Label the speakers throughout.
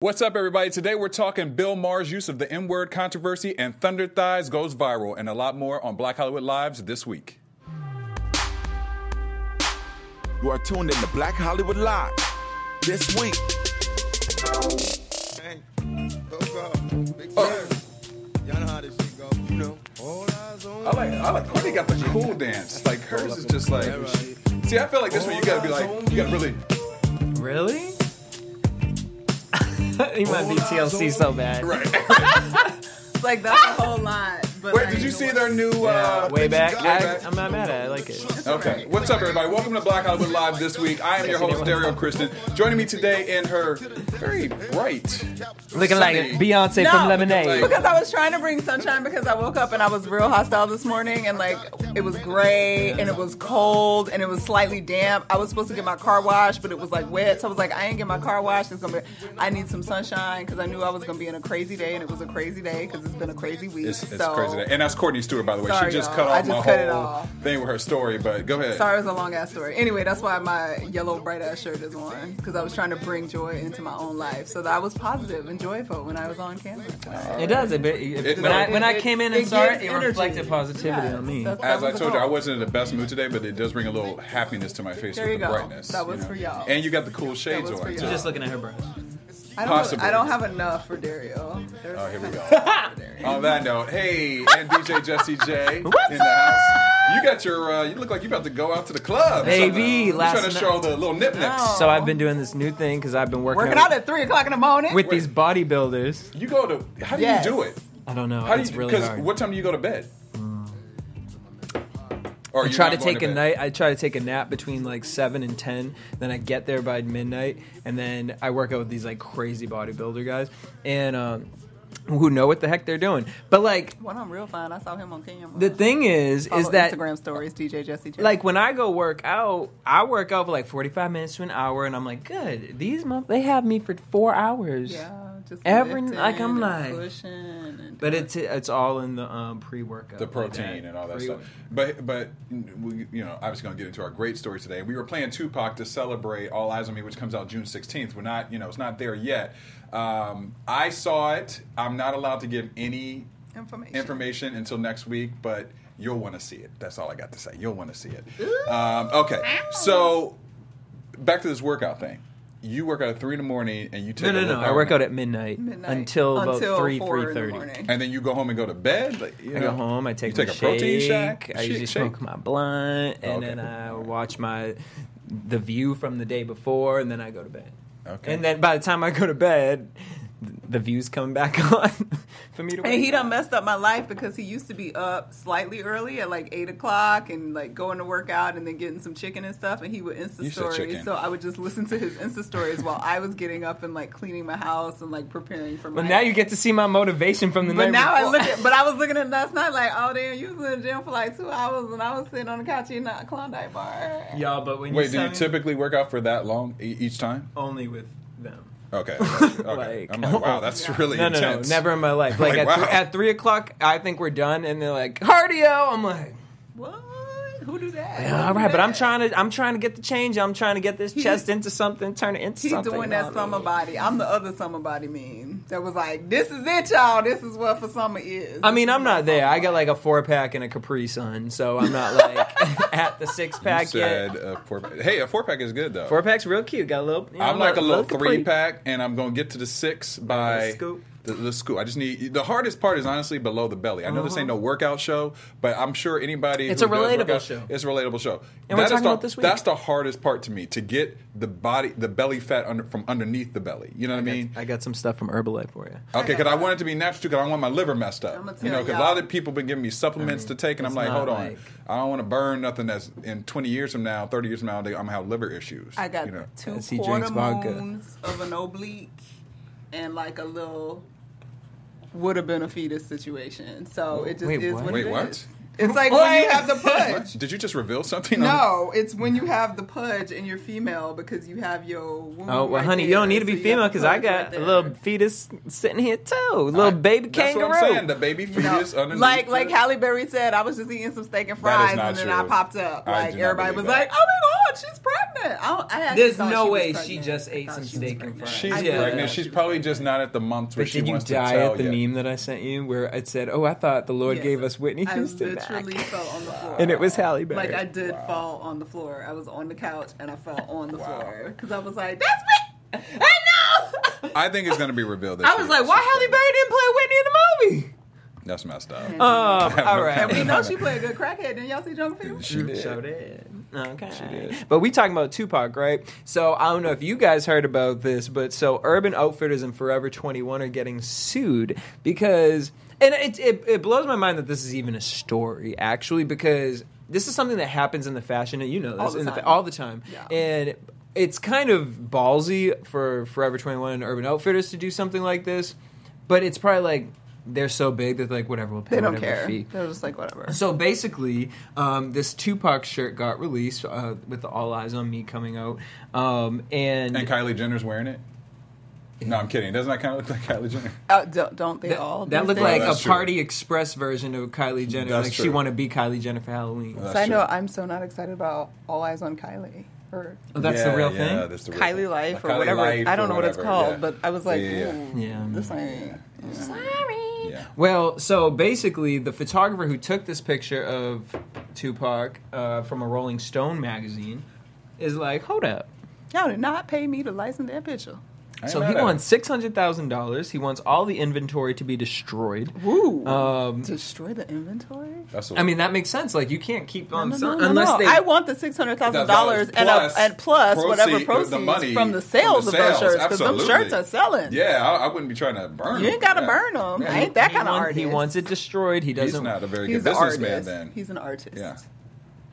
Speaker 1: What's up, everybody? Today we're talking Bill Maher's use of the N word controversy and Thunder Thighs goes viral, and a lot more on Black Hollywood Lives this week.
Speaker 2: You are tuned in to Black Hollywood Live this week.
Speaker 3: Hey, go, go. Big oh. Y'all know how this shit go. You know. All eyes on
Speaker 1: I like, I like Courtney got the cool dance. Like hers is just like. See, I feel like this one you gotta be like, you gotta really.
Speaker 4: Really? he might be TLC so bad.
Speaker 1: Right.
Speaker 5: Like that's a whole lot. But
Speaker 1: Wait, did you see their new? Uh,
Speaker 4: Way back.
Speaker 1: Way
Speaker 4: I,
Speaker 1: back.
Speaker 4: I'm not mad at it. I like it.
Speaker 1: Okay. What's up, everybody? Welcome to Black Hollywood Live this week. I am your host, Dario Kristen. Joining me today in her very bright,
Speaker 4: Looking like Beyonce
Speaker 5: No,
Speaker 4: from Lemonade.
Speaker 1: like-
Speaker 5: Because I was trying to bring sunshine because I woke up and I was real hostile this morning and like it was gray and it was cold and it was slightly damp. I was supposed to get my car washed, but it was like wet. So I was like, I ain't get my car washed. It's gonna be. I need some sunshine because I knew I was gonna be in a crazy day and it was a crazy day because it's been a crazy week.
Speaker 1: It's, it's
Speaker 5: so,
Speaker 1: crazy. Day. And that's Courtney Stewart, by the way.
Speaker 5: Sorry,
Speaker 1: she just
Speaker 5: y'all.
Speaker 1: cut
Speaker 5: I
Speaker 1: off
Speaker 5: just
Speaker 1: my
Speaker 5: cut it
Speaker 1: whole
Speaker 5: off.
Speaker 1: thing with her story, but go ahead.
Speaker 5: Sorry, it was a long ass story. Anyway, that's why my yellow bright ass shirt is on because I was trying to bring joy into my own life, so that I was positive and joyful when I was on camera.
Speaker 4: It does. It, it,
Speaker 1: It-
Speaker 4: when, I, when I came in and
Speaker 5: it
Speaker 4: saw
Speaker 5: gives
Speaker 4: it, it
Speaker 5: energy.
Speaker 4: reflected positivity
Speaker 5: Yes,
Speaker 4: on me.
Speaker 5: that's-
Speaker 1: As I told you, I wasn't in the best mood today, but it does bring a little happiness to my face
Speaker 5: There
Speaker 1: with
Speaker 5: you
Speaker 1: the
Speaker 5: go.
Speaker 1: brightness.
Speaker 5: That was
Speaker 1: you know?
Speaker 5: for y'all.
Speaker 1: And you got the cool shades on.
Speaker 5: for
Speaker 1: too.
Speaker 5: y'all.
Speaker 4: Just looking at her breasts.
Speaker 5: I don't,
Speaker 1: Possibly.
Speaker 5: I don't have enough for Dario. There's
Speaker 1: Oh, here we go.
Speaker 5: of stuff for Dario.
Speaker 1: On that note, hey, and DJ Jesse J in the house. You got your. Uh, you look like you about to go out to the club.
Speaker 4: Baby,
Speaker 1: You're
Speaker 4: last
Speaker 1: trying to
Speaker 4: night-
Speaker 1: show the little nip nips.
Speaker 5: No.
Speaker 4: So I've been doing this new thing because I've been working,
Speaker 5: Working out at three o'clock in the morning.
Speaker 4: with these bodybuilders.
Speaker 1: You go to. How do
Speaker 5: Yes.
Speaker 1: you do it?
Speaker 4: I don't know.
Speaker 1: How do
Speaker 4: it's
Speaker 1: you?
Speaker 4: really
Speaker 1: Because
Speaker 4: hard.
Speaker 1: what time do you go to bed? Or
Speaker 4: I
Speaker 1: you're
Speaker 4: try
Speaker 1: not
Speaker 4: to
Speaker 1: going
Speaker 4: take a
Speaker 1: bed?
Speaker 4: night. I try to take a nap between like seven and ten. Then I get there by midnight, and then I work out with these like crazy bodybuilder guys, and um, who know what the heck they're doing. But like
Speaker 5: One I'm real fine. I saw him on camera.
Speaker 4: the thing is, is that
Speaker 5: Instagram stories, DJ Jesse J.
Speaker 4: like when I go work out, I work out for like forty five minutes to an hour, and I'm like, good. These month they have me for four hours.
Speaker 5: yeah, just
Speaker 4: Every- like, I'm like-
Speaker 5: pushing
Speaker 4: But it's it's all in the um, pre workout,
Speaker 1: the protein and all that stuff. But but we, you know, I was going to get into our great story today. We were playing Tupac to celebrate All Eyes on Me, which comes out June 16th. We're not, you know, it's not there yet. Um, I saw it. I'm not allowed to give any
Speaker 5: information.
Speaker 1: information until next week, but you'll want to see it. That's all I got to say. You'll want to see it. Um, okay, so back to this workout thing. You work out at three in the morning, and you take
Speaker 4: No, no,
Speaker 1: little
Speaker 4: no. I work out at midnight,
Speaker 5: Midnight.
Speaker 4: until about
Speaker 5: Until
Speaker 4: three
Speaker 5: four in
Speaker 4: three
Speaker 5: the
Speaker 4: thirty.
Speaker 1: and then you go home and go to bed. Like, you
Speaker 4: I
Speaker 1: know,
Speaker 4: go home. I take
Speaker 1: you take
Speaker 4: my
Speaker 1: a protein
Speaker 4: shake,
Speaker 1: shake.
Speaker 4: I usually
Speaker 1: shake,
Speaker 4: smoke my blunt, and
Speaker 1: Okay.
Speaker 4: then I watch my the view from the day before, and then I go to bed.
Speaker 1: Okay.
Speaker 4: And then by the time I go to bed, the view's coming back on for me to.
Speaker 5: And he
Speaker 4: wake
Speaker 5: done
Speaker 4: up.
Speaker 5: messed up my life because he used to be up slightly early at like eight o'clock and like going to work out and then getting some chicken and stuff. And he would Insta
Speaker 1: You
Speaker 5: stories, so I would just listen to his Insta stories while I was getting up and like cleaning my house and like preparing for my.
Speaker 4: But now you get to see my motivation from the
Speaker 5: But
Speaker 4: night
Speaker 5: now I look at, but I was looking at last night like, oh damn, you was in the gym for like two hours and I was sitting on the couch eating a Klondike bar.
Speaker 4: Y'all, but when
Speaker 1: Wait,
Speaker 4: you
Speaker 1: do you typically work out for that long e- each time?
Speaker 4: only with them?
Speaker 1: Okay. okay.
Speaker 4: Like-
Speaker 1: I'm like, wow, that's really
Speaker 4: No, no, no,
Speaker 1: intense.
Speaker 4: never in my life. Like,
Speaker 1: Like,
Speaker 4: at,
Speaker 1: wow.
Speaker 4: three, at three o'clock, I think we're done, and they're like cardio. I'm like,
Speaker 5: What? Who do that?
Speaker 4: yeah, all right, but I'm trying to, I'm trying to get the change. I'm trying to get this
Speaker 5: He-
Speaker 4: chest into something, turn it into
Speaker 5: He's
Speaker 4: something.
Speaker 5: doing that
Speaker 4: what I
Speaker 5: summer
Speaker 4: mean?
Speaker 5: body. I'm the other summer body meme that was like, this is it, y'all. This is what for summer is.
Speaker 4: I mean, I'm not there.
Speaker 5: summer
Speaker 4: I got like a four pack and a Capri Sun, so I'm not like at the six
Speaker 1: You
Speaker 4: pack
Speaker 1: said
Speaker 4: yet.
Speaker 1: a four. Hey, a four pack is good though.
Speaker 4: Four pack's real cute. Got a little. You know,
Speaker 1: I'm like a little
Speaker 4: Capri.
Speaker 1: three pack, and I'm gonna get to the six by
Speaker 4: scoop.
Speaker 1: The, the scoop. I just need the hardest part is honestly below the belly. I know this ain't no workout show, but I'm sure anybody.
Speaker 4: Uh-huh. It's
Speaker 1: who
Speaker 4: a
Speaker 1: does work
Speaker 4: relatable
Speaker 1: out-
Speaker 4: show.
Speaker 1: It's a relatable show.
Speaker 4: And we're
Speaker 1: That is
Speaker 4: talking
Speaker 1: the,
Speaker 4: about this week.
Speaker 1: That's the hardest part to me to get the body, the belly fat under, from underneath the belly. You know what I mean?
Speaker 4: I got some stuff from Herbalife for you.
Speaker 1: Okay, because I want it to be natural. Because I don't want my liver messed up.
Speaker 5: I'ma
Speaker 1: You know, because a lot of people been giving me supplements to take, and I'm like,
Speaker 4: not
Speaker 1: hold on,
Speaker 4: like-
Speaker 1: I don't want to burn nothing that's in 20 years from now, 30 years from now, I'm gonna have liver issues.
Speaker 5: I got
Speaker 1: you know.
Speaker 5: two quarter moons of an oblique and like a little would have been a fetus situation. So it just
Speaker 4: Wait,
Speaker 5: is
Speaker 4: what?
Speaker 5: what
Speaker 1: Wait,
Speaker 5: it
Speaker 1: what?
Speaker 5: is. It's like when you have the pudge.
Speaker 1: Did you just reveal something?
Speaker 5: No, it's when you have the pudge and you're female because you have your. Womb
Speaker 4: Oh well,
Speaker 5: right
Speaker 4: honey, you don't need to be
Speaker 5: you
Speaker 4: female because I got
Speaker 5: right
Speaker 4: a little fetus sitting here too, a little baby
Speaker 1: That's
Speaker 4: kangaroo.
Speaker 1: what I'm saying. The baby
Speaker 5: You know,
Speaker 1: fetus underneath.
Speaker 5: like like Halle Berry said, I was just eating some steak and fries, and then I popped up. Like everybody was
Speaker 1: believe
Speaker 5: like, "Oh my god, she's pregnant!" I, don't, I
Speaker 4: There's no
Speaker 5: she was
Speaker 4: way she just ate some steak and
Speaker 5: fries.
Speaker 1: She's pregnant. She's probably just not at the month where
Speaker 4: But
Speaker 1: she
Speaker 4: did you
Speaker 1: wants
Speaker 4: die
Speaker 1: to tell
Speaker 4: at the meme that I sent you where it said, "Oh, I thought the Lord gave us Whitney
Speaker 5: I
Speaker 4: Houston
Speaker 5: literally fell on the floor.
Speaker 4: and it was Halle Berry.
Speaker 5: Like I did fall on the floor. I was on the couch and I fell on the floor because I was like, "That's me." I know.
Speaker 1: I think it's going to be revealed. This
Speaker 4: I was
Speaker 1: year.
Speaker 4: like, "Why Halle Berry didn't play Whitney in the movie?"
Speaker 1: That's messed up.
Speaker 4: Um, all right.
Speaker 5: And we know she played a good crackhead. Didn't y'all see Jungle Fever?
Speaker 1: She did.
Speaker 4: So did. Okay.
Speaker 1: did.
Speaker 4: But we talking about Tupac, right? So I don't know if you guys heard about this, but so Urban Outfitters and Forever 21 are getting sued because, and it, it, it blows my mind that this is even a story, actually, because this is something that happens in the fashion, and you know this,
Speaker 5: All the
Speaker 4: in
Speaker 5: time.
Speaker 4: fa- all the time.
Speaker 5: Yeah.
Speaker 4: And it's kind of ballsy for Forever 21 and Urban Outfitters to do something like this, but it's probably like, they're so big that like whatever we'll pay
Speaker 5: They don't
Speaker 4: whatever
Speaker 5: care.
Speaker 4: fee.
Speaker 5: They're just like whatever.
Speaker 4: So basically, um, this Tupac shirt got released uh, with the All Eyes on Me coming out, um, and,
Speaker 1: And Kylie Jenner's wearing it. No, I'm kidding. Doesn't that kind of look like Kylie Jenner?
Speaker 5: Uh, don't, don't they
Speaker 4: that,
Speaker 5: all?
Speaker 4: that
Speaker 5: these
Speaker 4: looked
Speaker 5: days?
Speaker 4: like
Speaker 1: that's
Speaker 4: a
Speaker 1: true.
Speaker 4: Party Express version of Kylie Jenner.
Speaker 1: That's
Speaker 4: like she want to be Kylie Jenner for Halloween.
Speaker 1: That's
Speaker 5: Side note,
Speaker 1: true.
Speaker 5: I'm so not excited about All Eyes on Kylie or
Speaker 4: Oh, that's
Speaker 1: Yeah,
Speaker 4: the real
Speaker 1: yeah,
Speaker 4: thing.
Speaker 1: that's the real
Speaker 5: Kylie
Speaker 1: thing.
Speaker 5: Life
Speaker 1: Like
Speaker 5: or
Speaker 1: Kylie
Speaker 5: whatever.
Speaker 1: Life
Speaker 5: I don't
Speaker 1: or
Speaker 5: know what it's called,
Speaker 1: yeah.
Speaker 5: but I was like,
Speaker 1: Yeah, yeah,
Speaker 5: ooh,
Speaker 4: Yeah.
Speaker 5: this ain't.
Speaker 4: Sorry.
Speaker 1: Yeah.
Speaker 4: Well, so basically, the photographer who took this picture of Tupac uh, from a Rolling Stone magazine is like, hold up.
Speaker 5: Y'all did not pay me to license that picture.
Speaker 1: I ain't
Speaker 4: So he wants six hundred thousand dollars. He wants all the inventory to be destroyed.
Speaker 5: Woo!
Speaker 4: Um,
Speaker 5: Destroy the inventory.
Speaker 1: That's a-
Speaker 4: I mean, that makes sense. Like, you can't keep on
Speaker 5: No, no,
Speaker 4: selling
Speaker 5: no,
Speaker 4: unless
Speaker 5: no.
Speaker 4: they.
Speaker 5: I want the six hundred thousand dollars and a,
Speaker 1: plus
Speaker 5: and plus
Speaker 1: proceed-
Speaker 5: whatever
Speaker 1: the
Speaker 5: proceeds
Speaker 1: money
Speaker 5: from the
Speaker 1: from
Speaker 5: sales
Speaker 1: the
Speaker 5: of those
Speaker 1: sales,
Speaker 5: shirts because them
Speaker 1: absolutely.
Speaker 5: shirts are selling.
Speaker 1: yeah, I, I wouldn't be trying to burn.
Speaker 5: You
Speaker 1: them.
Speaker 5: ain't gotta burn them.
Speaker 1: Yeah.
Speaker 5: I ain't that
Speaker 4: he
Speaker 5: kind of
Speaker 4: want-
Speaker 5: artist.
Speaker 4: He wants it destroyed. He
Speaker 1: He's
Speaker 4: doesn't.
Speaker 1: not a very
Speaker 5: He's
Speaker 1: good
Speaker 5: an
Speaker 1: businessman.
Speaker 5: artist.
Speaker 1: Then
Speaker 5: He's an artist.
Speaker 1: yeah.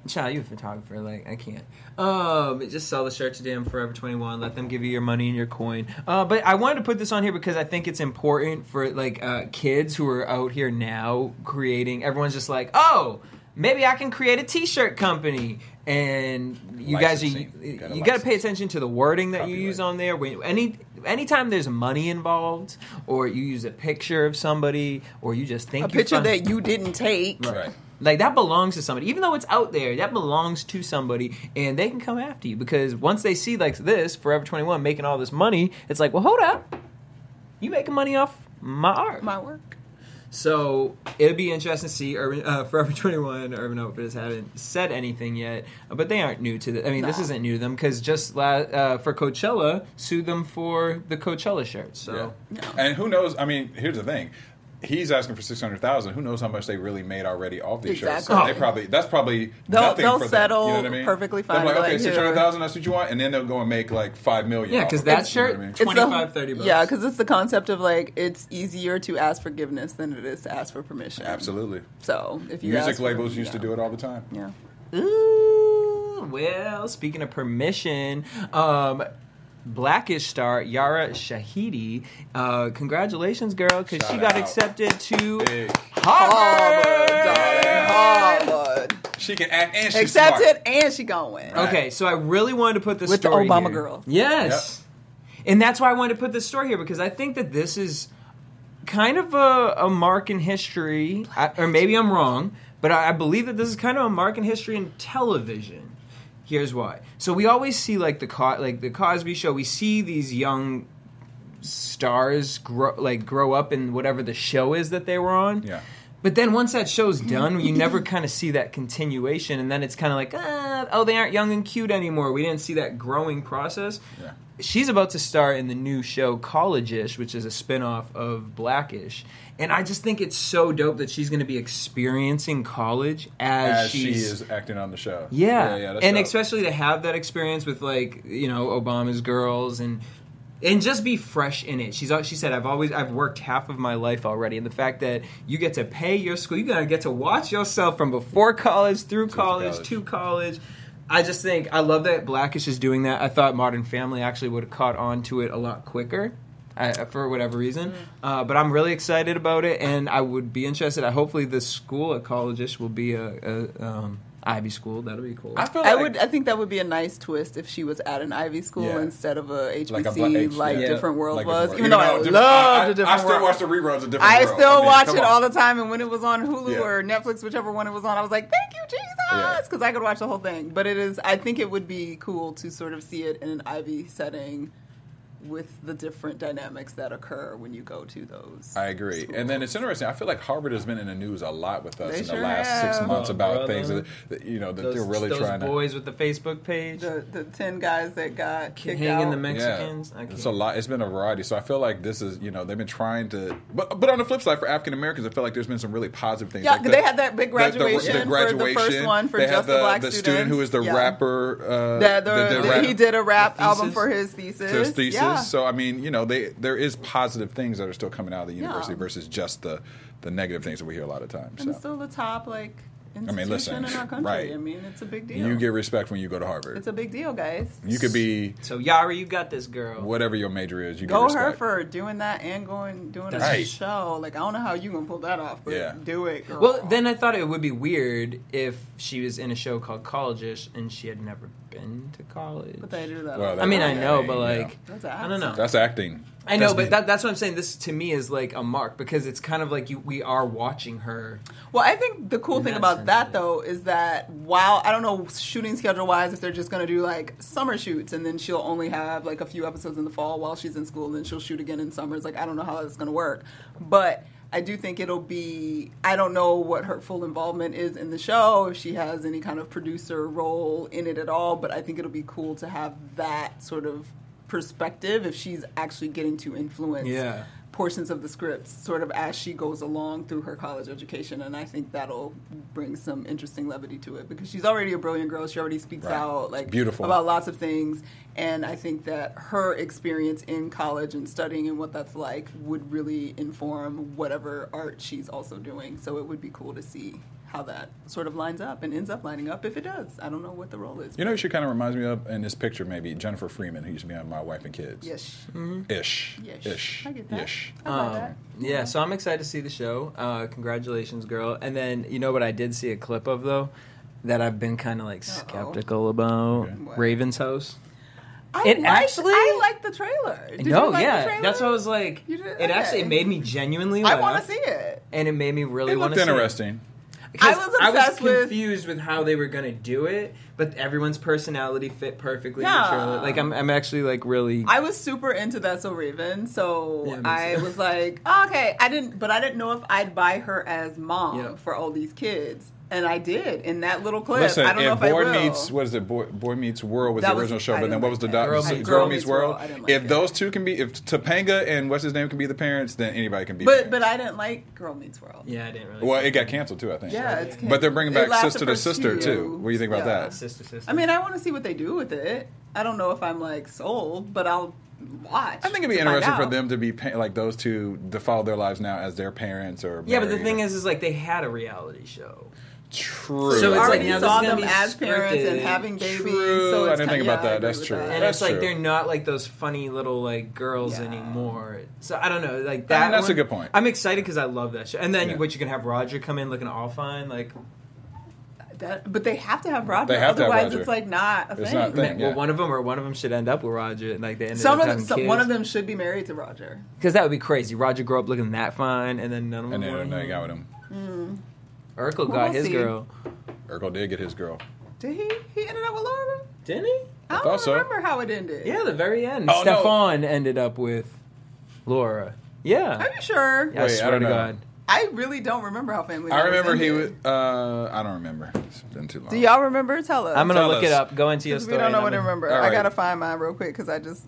Speaker 4: Child, you a photographer. Like, I can't. Um, just sell the shirt to them Forever 21. Let them give you your money and your coin. Uh, but I wanted to put this on here because I think it's important for, like, uh, kids who are out here now creating. Everyone's just like, oh, maybe I can create a t-shirt company. And you guys are, you,
Speaker 1: You gotta
Speaker 4: you got to pay attention to the wording that you use on there. When any anytime there's money involved, or you use a picture of somebody, or you just think
Speaker 5: A
Speaker 4: you
Speaker 5: picture
Speaker 4: found-
Speaker 5: that you didn't take.
Speaker 1: Right.
Speaker 4: Like that belongs to somebody, even though it's out there. That belongs to somebody, and they can come after you because once they see like this, Forever Twenty One making all this money, it's like, well, hold up, you making money off my art.
Speaker 5: My work.
Speaker 4: So it'll be interesting to see. Urban uh, Forever Twenty One, Urban Outfitters haven't said anything yet, but they aren't new to this. I mean, this isn't new to them because just la- uh, for Coachella, sued them for the Coachella shirts. So.
Speaker 1: Yeah. And who knows? I mean, here's the thing. He's asking for six hundred thousand. Who knows how much they really made already off these shirts?
Speaker 5: Exactly.
Speaker 1: So they probably that's probably
Speaker 5: They'll-
Speaker 1: nothing
Speaker 5: they'll
Speaker 1: for
Speaker 5: settle
Speaker 1: them. You know what I mean?
Speaker 5: perfectly fine.
Speaker 1: like,
Speaker 5: They're
Speaker 1: okay,
Speaker 5: like,
Speaker 1: six
Speaker 5: here.
Speaker 1: hundred thousand. That's what you want, and then they'll go and make like five million.
Speaker 4: Yeah, because
Speaker 1: of
Speaker 4: that
Speaker 1: it, you know
Speaker 4: shirt,
Speaker 1: what I mean?
Speaker 5: It's
Speaker 4: 25, 30 bucks.
Speaker 5: Yeah, because it's the concept of like it's easier to ask forgiveness than it is to ask for permission.
Speaker 1: absolutely.
Speaker 5: So if you
Speaker 1: Music
Speaker 5: ask for-
Speaker 1: labels used to do it all the time.
Speaker 5: Yeah.
Speaker 4: Ooh, well, speaking of permission, um, Blackish star Yara Shahidi, uh, congratulations, girl, because she got
Speaker 1: out.
Speaker 4: accepted to
Speaker 1: Big.
Speaker 4: Harvard.
Speaker 5: Harvard.
Speaker 1: She can act and she's
Speaker 5: Accepted
Speaker 1: smart.
Speaker 5: and she gonna win.
Speaker 4: Okay, so I really wanted to put this story.
Speaker 5: With the Obama
Speaker 4: here.
Speaker 5: girls.
Speaker 4: Yes, and that's why I wanted to put this story here because I think that this is kind of a, a mark in history, I, or maybe I'm wrong, but I, I believe that this is kind of a mark in history in television. Here's why. So we always see like the Co- like the Cosby Show. We see these young stars grow like grow up in whatever the show is that they were on.
Speaker 1: Yeah.
Speaker 4: But then once that show's done, you never kind of see that continuation, and then it's kind of like, ah, oh, they aren't young and cute anymore. We didn't see that growing process.
Speaker 1: Yeah.
Speaker 4: She's about to star in the new show College-ish, which is a spin-off of Blackish. And I just think it's so dope that she's going to be experiencing college as,
Speaker 1: As she is acting on the show.
Speaker 4: yeah,
Speaker 1: yeah, that's
Speaker 4: and
Speaker 1: dope.
Speaker 4: especially to have that experience with like you know Obama's girls and and just be fresh in it. She's she said I've always I've worked half of my life already, and the fact that you get to pay your school, you gotta get to watch yourself from before college through college,
Speaker 1: college.
Speaker 4: to college. I just think I love that Blackish is doing that. I thought Modern Family actually would have caught on to it a lot quicker. I, for whatever reason. Uh, but I'm really excited about it, and I would be interested. I hopefully the school at Collegeish will be a, a um, Ivy school. That'll be cool.
Speaker 1: I feel
Speaker 5: I would. I think that would be a nice twist if she was at an Ivy school
Speaker 1: Yeah.
Speaker 5: instead of a HBC
Speaker 1: Like
Speaker 5: like,
Speaker 1: a black H- yeah.
Speaker 5: Different World
Speaker 1: like
Speaker 5: was.
Speaker 1: a-
Speaker 5: Even though I
Speaker 1: different-
Speaker 5: loved
Speaker 1: I,
Speaker 5: a different
Speaker 1: I still watch the reruns of different
Speaker 5: I
Speaker 1: World.
Speaker 5: still
Speaker 1: mean,
Speaker 5: watch it
Speaker 1: on.
Speaker 5: all the time, and when it was on Hulu
Speaker 1: Yeah.
Speaker 5: or Netflix, whichever one it was on, I was like, "Thank you, Jesus," because I could watch the whole thing. But it is, I think it would be cool to sort of see it in an Ivy setting with the different dynamics that occur when you go to those.
Speaker 1: I agree. And then it's interesting. I feel like Harvard has been in the news a lot with us
Speaker 5: They
Speaker 1: in the
Speaker 5: sure
Speaker 1: last six months
Speaker 4: Oh,
Speaker 1: about
Speaker 4: brother.
Speaker 1: things that, that, you know that
Speaker 4: those,
Speaker 1: they're really
Speaker 4: those
Speaker 1: trying
Speaker 4: boys with the Facebook page
Speaker 5: the the ten guys that got kicked
Speaker 4: hanging
Speaker 5: out.
Speaker 4: the. Mexicans.
Speaker 1: Yeah,
Speaker 4: can't-
Speaker 1: it's a lot. It's been a variety. So I feel like this is, you know, they've been trying to, but but on the flip side, for African Americans, I feel like there's been some really positive things.
Speaker 5: Yeah,
Speaker 1: like the-
Speaker 5: they had that big
Speaker 1: the- the- the
Speaker 5: graduation for the first one for
Speaker 1: they
Speaker 5: just the
Speaker 1: the,
Speaker 5: black
Speaker 1: the student who is the
Speaker 5: Yeah.
Speaker 1: rapper. Uh,
Speaker 5: That the,
Speaker 1: that did
Speaker 5: the-
Speaker 1: rap-
Speaker 5: he did a rap album for his thesis.
Speaker 1: to his thesis.
Speaker 5: Yeah.
Speaker 1: So I mean, you know, they there is positive things that are still coming out of the university
Speaker 5: Yeah.
Speaker 1: versus just the the negative things that we hear a lot of times.
Speaker 5: and still the top like institution
Speaker 1: mean, listen,
Speaker 5: in our country.
Speaker 1: right.
Speaker 5: I mean, it's a big deal.
Speaker 1: You get respect when you go to Harvard.
Speaker 5: it's a big deal, guys.
Speaker 1: you could be
Speaker 4: so Yara, you got this girl.
Speaker 1: whatever your major is. You
Speaker 5: Go
Speaker 1: get
Speaker 5: her for doing that and going doing a
Speaker 1: Right.
Speaker 5: show. Like I don't know how you gonna pull that off, but
Speaker 1: Yeah.
Speaker 5: do it. Girl.
Speaker 4: Well, then I thought it would be weird if she was in a show called Collegeish and she had never been to college.
Speaker 5: but they do that.
Speaker 1: Well,
Speaker 4: I mean, I know,
Speaker 1: Yeah,
Speaker 4: but
Speaker 1: yeah.
Speaker 4: like,
Speaker 5: That's
Speaker 4: I don't know.
Speaker 1: That's acting.
Speaker 4: I know,
Speaker 1: That's
Speaker 4: but that, that's what I'm saying. This to me is like a mark because it's kind of like you, we are watching her.
Speaker 5: Well, I think the cool
Speaker 4: In
Speaker 5: thing
Speaker 4: that
Speaker 5: about
Speaker 4: sense,
Speaker 5: that
Speaker 4: yeah.
Speaker 5: though is that while I don't know shooting schedule wise if they're just going to do like summer shoots and then she'll only have like a few episodes in the fall while she's in school and then she'll shoot again in summers. Like I don't know how that's going to work, but I do think it'll be. I don't know what her full involvement is in the show if she has any kind of producer role in it at all, but I think it'll be cool to have that sort of perspective if she's actually getting to influence
Speaker 4: Yeah.
Speaker 5: Portions of the scripts sort of as she goes along through her college education and i think that'll bring some interesting levity to it because she's already a brilliant girl she already speaks
Speaker 1: Right.
Speaker 5: out like
Speaker 1: Beautiful.
Speaker 5: about lots of things and i think that her experience in college and studying and what that's like would really inform whatever art she's also doing so it would be cool to see how that sort of lines up and ends up lining up if it does i don't know what the role is
Speaker 1: You know, who she kind of reminds me of in this picture. Maybe Jennifer Freeman, who used to be on My Wife and Kids.
Speaker 5: yes
Speaker 1: Ish.
Speaker 5: yes
Speaker 1: Ish.
Speaker 5: i get that
Speaker 1: Ish.
Speaker 5: I
Speaker 4: Um,
Speaker 5: that.
Speaker 4: yeah, so I'm excited to see the show. Uh, congratulations, girl. And then you know what I did see a clip of though that I've been kind of like skeptical about
Speaker 1: Okay.
Speaker 4: Raven's House.
Speaker 5: I
Speaker 4: It
Speaker 5: liked-
Speaker 4: actually-
Speaker 5: I liked the trailer. Did
Speaker 4: no,
Speaker 5: you like
Speaker 4: yeah,
Speaker 5: the trailer?
Speaker 4: that's what I was like.
Speaker 5: You did?
Speaker 4: It actually
Speaker 5: Okay.
Speaker 4: made me genuinely.
Speaker 5: I want to see it.
Speaker 4: and it made me really
Speaker 1: It
Speaker 4: want
Speaker 1: looked
Speaker 4: to see it.
Speaker 5: I was
Speaker 4: I was
Speaker 5: obsessed with-
Speaker 4: confused with how they were gonna do it, but everyone's personality fit perfectly.
Speaker 5: Yeah.
Speaker 4: Like I'm, I'm actually like really.
Speaker 5: I was super into That's So Raven, so
Speaker 4: Yeah,
Speaker 5: I was like, oh, okay, I didn't, but I didn't know if I'd buy her as mom
Speaker 4: Yeah.
Speaker 5: for all these kids, and I did in that little clip.
Speaker 1: Listen,
Speaker 5: I don't know
Speaker 1: if
Speaker 5: if I
Speaker 1: Boy
Speaker 5: will.
Speaker 1: Meets what is it? Boy, Boy Meets World was
Speaker 5: That
Speaker 1: the
Speaker 5: was-
Speaker 1: original show,
Speaker 5: I
Speaker 1: but then
Speaker 5: didn't
Speaker 1: what was the
Speaker 5: like
Speaker 1: doc-
Speaker 4: that. Girl
Speaker 1: Girl,
Speaker 4: Meets-
Speaker 1: Girl
Speaker 5: Girl
Speaker 1: Meets
Speaker 5: Meets World,
Speaker 1: World?
Speaker 5: I didn't like
Speaker 1: if
Speaker 5: it.
Speaker 1: those two can be, if Topanga and what's his name can be the parents, then anybody can be.
Speaker 5: but
Speaker 1: the
Speaker 5: but. I didn't like Girl Meets World.
Speaker 4: yeah, I didn't really.
Speaker 1: well, it got canceled too, I think.
Speaker 5: Yeah, it's
Speaker 1: But they're bringing back Sister to Sister
Speaker 5: two.
Speaker 1: too. What do you think about
Speaker 5: Yeah.
Speaker 1: that?
Speaker 4: sister, sister.
Speaker 5: I mean, I want to see what they do with it. I don't know if I'm like sold, but I'll watch.
Speaker 1: I think it'd be interesting for them to be pa- like those two to follow their lives now as their parents or.
Speaker 4: yeah, but the thing
Speaker 1: or-
Speaker 4: is, is like they had a reality show.
Speaker 1: True.
Speaker 4: So
Speaker 5: So
Speaker 4: it's like,
Speaker 5: already
Speaker 4: now
Speaker 5: saw
Speaker 4: gonna
Speaker 5: them
Speaker 4: be
Speaker 5: as parents and having babies.
Speaker 1: True.
Speaker 5: So
Speaker 1: I didn't think
Speaker 5: kinda-
Speaker 1: about
Speaker 5: yeah,
Speaker 1: that. That's true.
Speaker 5: that.
Speaker 4: And
Speaker 1: That's
Speaker 4: it's like they're not like those funny little like girls
Speaker 5: Yeah.
Speaker 4: anymore. So I don't know, like
Speaker 1: I mean,
Speaker 4: that.
Speaker 1: that's a good point.
Speaker 4: I'm excited because I love that show. And then
Speaker 1: Yeah.
Speaker 4: what you can have Roger come in looking all fine, like
Speaker 5: That, but they have to have Roger.
Speaker 1: They have to have
Speaker 5: Otherwise,
Speaker 1: Roger.
Speaker 5: it's like not a
Speaker 1: It's
Speaker 5: thing.
Speaker 1: not a thing.
Speaker 4: well, one of them or one of them should end up with Roger. and, Like they ended
Speaker 5: Some
Speaker 4: up
Speaker 5: of them, some, one of them should be married to Roger.
Speaker 4: because that would be crazy. Roger grew up looking that fine, and then none of them.
Speaker 1: and then
Speaker 4: were.
Speaker 1: and they got with him. Mm.
Speaker 4: Urkel
Speaker 5: Well,
Speaker 4: got
Speaker 5: we'll
Speaker 4: his
Speaker 5: see.
Speaker 4: girl,
Speaker 1: Urkel did get his girl.
Speaker 5: Did he? He ended up with Laura.
Speaker 4: didn't he?
Speaker 5: I,
Speaker 1: thought
Speaker 5: don't
Speaker 1: so.
Speaker 5: remember how it ended.
Speaker 4: Yeah, the very end.
Speaker 1: Oh, no.
Speaker 4: Stefan ended up with Laura. Yeah,
Speaker 5: Are you sure?
Speaker 4: Yeah, I
Speaker 1: Wait, I
Speaker 4: swear
Speaker 1: don't
Speaker 4: to
Speaker 1: know.
Speaker 4: God.
Speaker 5: I really don't remember how Family.
Speaker 1: I
Speaker 5: Matters
Speaker 1: remember he was. Uh, I don't remember. It's been too long.
Speaker 5: Do y'all remember? Tell us.
Speaker 4: I'm gonna
Speaker 1: Tell
Speaker 4: look
Speaker 1: us.
Speaker 4: it up. Go into your story.
Speaker 5: we don't know what to remember.
Speaker 1: All
Speaker 5: I gotta find mine real quick because I just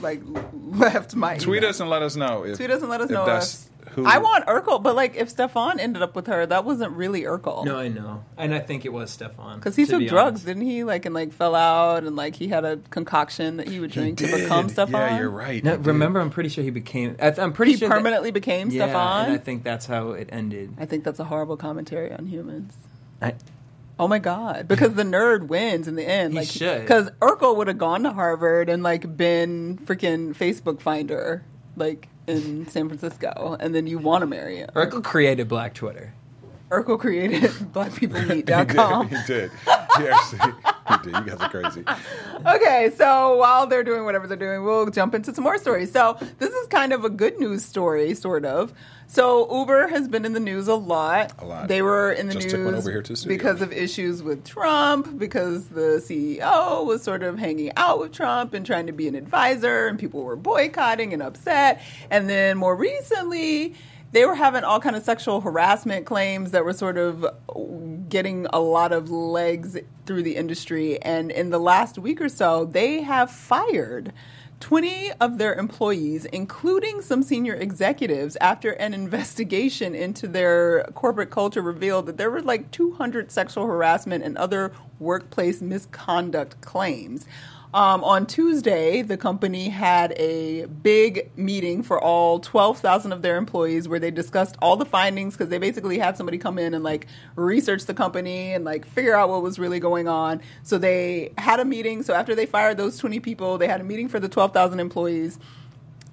Speaker 5: like left my.
Speaker 1: Tweet
Speaker 5: email.
Speaker 1: us and let us know. If,
Speaker 5: Tweet us and let us
Speaker 1: if
Speaker 5: know.
Speaker 1: that's
Speaker 5: if-
Speaker 1: who.
Speaker 5: I want Urkel, but like if Stefan ended up with her, that wasn't really Urkel.
Speaker 4: No, I know, and I think it was Stefan.
Speaker 5: Because he
Speaker 4: to
Speaker 5: took
Speaker 4: be
Speaker 5: drugs,
Speaker 4: honest.
Speaker 5: didn't he? Like and like fell out, and like he had a concoction that he would
Speaker 1: He
Speaker 5: drink to become Stefan.
Speaker 1: Yeah, you're right.
Speaker 4: No, remember, I'm pretty sure he became. I- I'm pretty
Speaker 5: He
Speaker 4: sure that-
Speaker 5: permanently became
Speaker 4: yeah,
Speaker 5: Stefan.
Speaker 4: and I think that's how it ended.
Speaker 5: I think that's a horrible commentary on humans.
Speaker 4: I,
Speaker 5: Oh my god! Because the nerd wins in the end.
Speaker 4: He
Speaker 5: like,
Speaker 4: should.
Speaker 5: Because Urkel would have gone to Harvard and like been freaking Facebook finder like in San Francisco, and then you want to marry him.
Speaker 4: Urkel created Black Twitter.
Speaker 5: Urkel created blackpeoplemeet.com.
Speaker 1: he did. He actually he did. You guys are crazy.
Speaker 5: Okay, so while they're doing whatever they're doing, we'll jump into some more stories. So this is kind of a good news story, sort of. So Uber has been in the news a lot.
Speaker 1: A lot.
Speaker 5: They were in the
Speaker 1: Just
Speaker 5: news
Speaker 1: took one over here to the
Speaker 5: because of issues with Trump, because the CEO was sort of hanging out with Trump and trying to be an advisor, and people were boycotting and upset. And then more recently, they were having all kind of sexual harassment claims that were sort of getting a lot of legs through the industry. And in the last week or so, they have fired 20 of their employees, including some senior executives, after an investigation into their corporate culture revealed that there were like 200 sexual harassment and other workplace misconduct claims. Um, on Tuesday, the company had a big meeting for all 12,000 of their employees where they discussed all the findings because they basically had somebody come in and like research the company and like figure out what was really going on. So they had a meeting. So after they fired those 20 people, they had a meeting for the 12,000 employees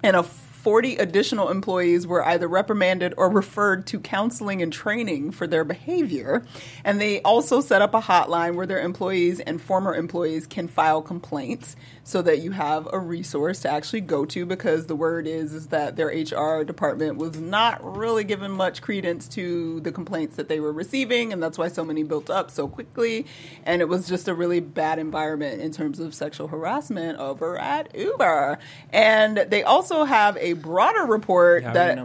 Speaker 5: and a 40 additional employees were either reprimanded or referred to counseling and training for their behavior. And they also set up a hotline where their employees and former employees can file complaints so that you have a resource to actually go to because the word is is that their HR department was not really giving much credence to the complaints that they were receiving and that's why so many built up so quickly and it was just a really bad environment in terms of sexual harassment over at Uber. And they also have a broader report
Speaker 4: How
Speaker 5: that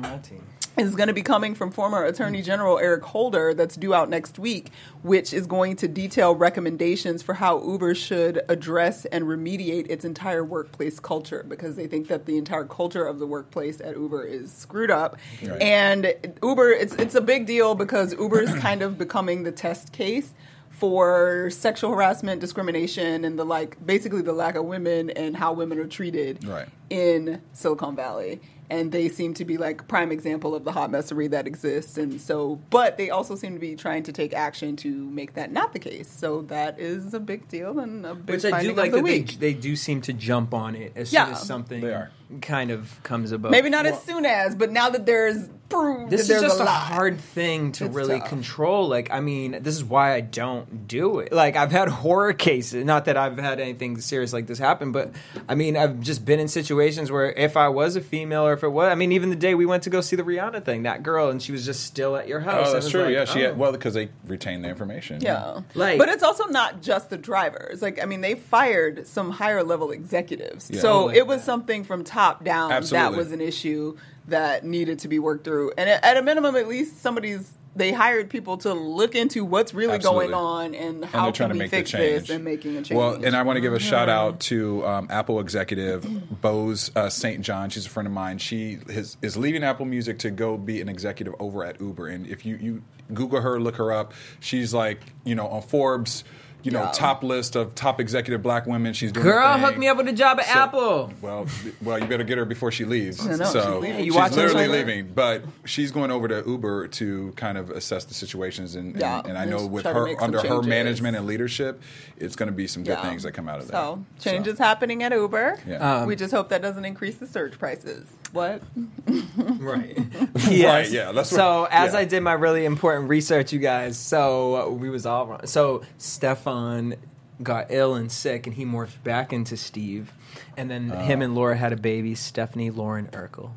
Speaker 4: do you know my team?
Speaker 5: is going to be coming from former Attorney General Eric Holder that's due out next week, which is going to detail recommendations for how Uber should address and remediate its entire workplace culture because they think that the entire culture of the workplace at Uber is screwed up.
Speaker 1: Right.
Speaker 5: And Uber, it's, it's a big deal because Uber is kind of becoming the test case for sexual harassment, discrimination, and the like, basically the lack of women and how women are treated
Speaker 1: Right.
Speaker 5: in Silicon Valley. And they seem to be like prime example of the hot messery that exists. And so, but they also seem to be trying to take action to make that not the case. So that is a big deal and a big
Speaker 4: Which I do like
Speaker 5: the
Speaker 4: that they,
Speaker 5: week.
Speaker 4: they do seem to jump on it as
Speaker 5: Yeah.
Speaker 4: soon as something
Speaker 1: They are.
Speaker 4: kind of comes about.
Speaker 5: Maybe not as soon as, but now that there's proof
Speaker 4: This
Speaker 5: that
Speaker 4: is
Speaker 5: there's
Speaker 4: just
Speaker 5: a
Speaker 4: a, hard thing to
Speaker 5: It's
Speaker 4: really
Speaker 5: tough.
Speaker 4: control. Like, I mean, this is why I don't do it. Like, I've had horror cases. Not that I've had anything serious like this happen, but I mean, I've just been in situations where if I was a female or if it was, I mean, even the day we went to go see the Rihanna thing, that girl, and she was just still at your oh, house.
Speaker 1: Oh, that's true.
Speaker 4: like,
Speaker 1: yeah, she
Speaker 4: oh.
Speaker 1: had, well because they retain the information.
Speaker 5: Yeah.
Speaker 4: Like-
Speaker 5: but it's also not just the drivers. Like, I mean, they fired some higher level executives.
Speaker 1: Yeah.
Speaker 5: So
Speaker 4: Oh, like
Speaker 5: it was
Speaker 4: that.
Speaker 5: something from top down that was an issue that needed to be worked through. And at a minimum, at least somebody's. They hired people to look into what's really
Speaker 1: Absolutely.
Speaker 5: going on and
Speaker 1: and
Speaker 5: how
Speaker 1: they're trying
Speaker 5: can
Speaker 1: to
Speaker 5: we
Speaker 1: make the
Speaker 5: fix
Speaker 1: change.
Speaker 5: this and making a change.
Speaker 1: Well, and I want to give a shout out to um, Apple executive Boz uh, St. John. She's a friend of mine. She is, is leaving Apple Music to go be an executive over at Uber. And if you, you Google her, look her up, she's like you know on Forbes. You know,
Speaker 5: Yeah.
Speaker 1: top list of top executive black women. She's doing.
Speaker 4: Girl,
Speaker 1: thing.
Speaker 4: hook me up with a job at
Speaker 1: So-
Speaker 4: Apple.
Speaker 1: Well, well, you better get her before she leaves.
Speaker 5: I know,
Speaker 1: so
Speaker 5: she's leaving.
Speaker 4: You
Speaker 1: she's literally leaving, but she's going over to Uber to kind of assess the situations, and, and-
Speaker 5: Yeah,
Speaker 1: and, I know with her under her management and leadership, it's going to be some good
Speaker 5: Yeah.
Speaker 1: things that come out of that.
Speaker 5: So changes happening at Uber.
Speaker 1: Yeah.
Speaker 4: Um,
Speaker 5: we just hope that doesn't increase the surge prices. What?
Speaker 4: Right. yes.
Speaker 1: yeah, that's
Speaker 4: so
Speaker 1: what-
Speaker 4: as
Speaker 1: yeah.
Speaker 4: I did my really important research, you guys. So we was all wrong. So Stefan got ill and sick, and he morphed back into Steve, and then
Speaker 1: Uh.
Speaker 4: him and Laura had a baby, Stephanie Lauren Urkel.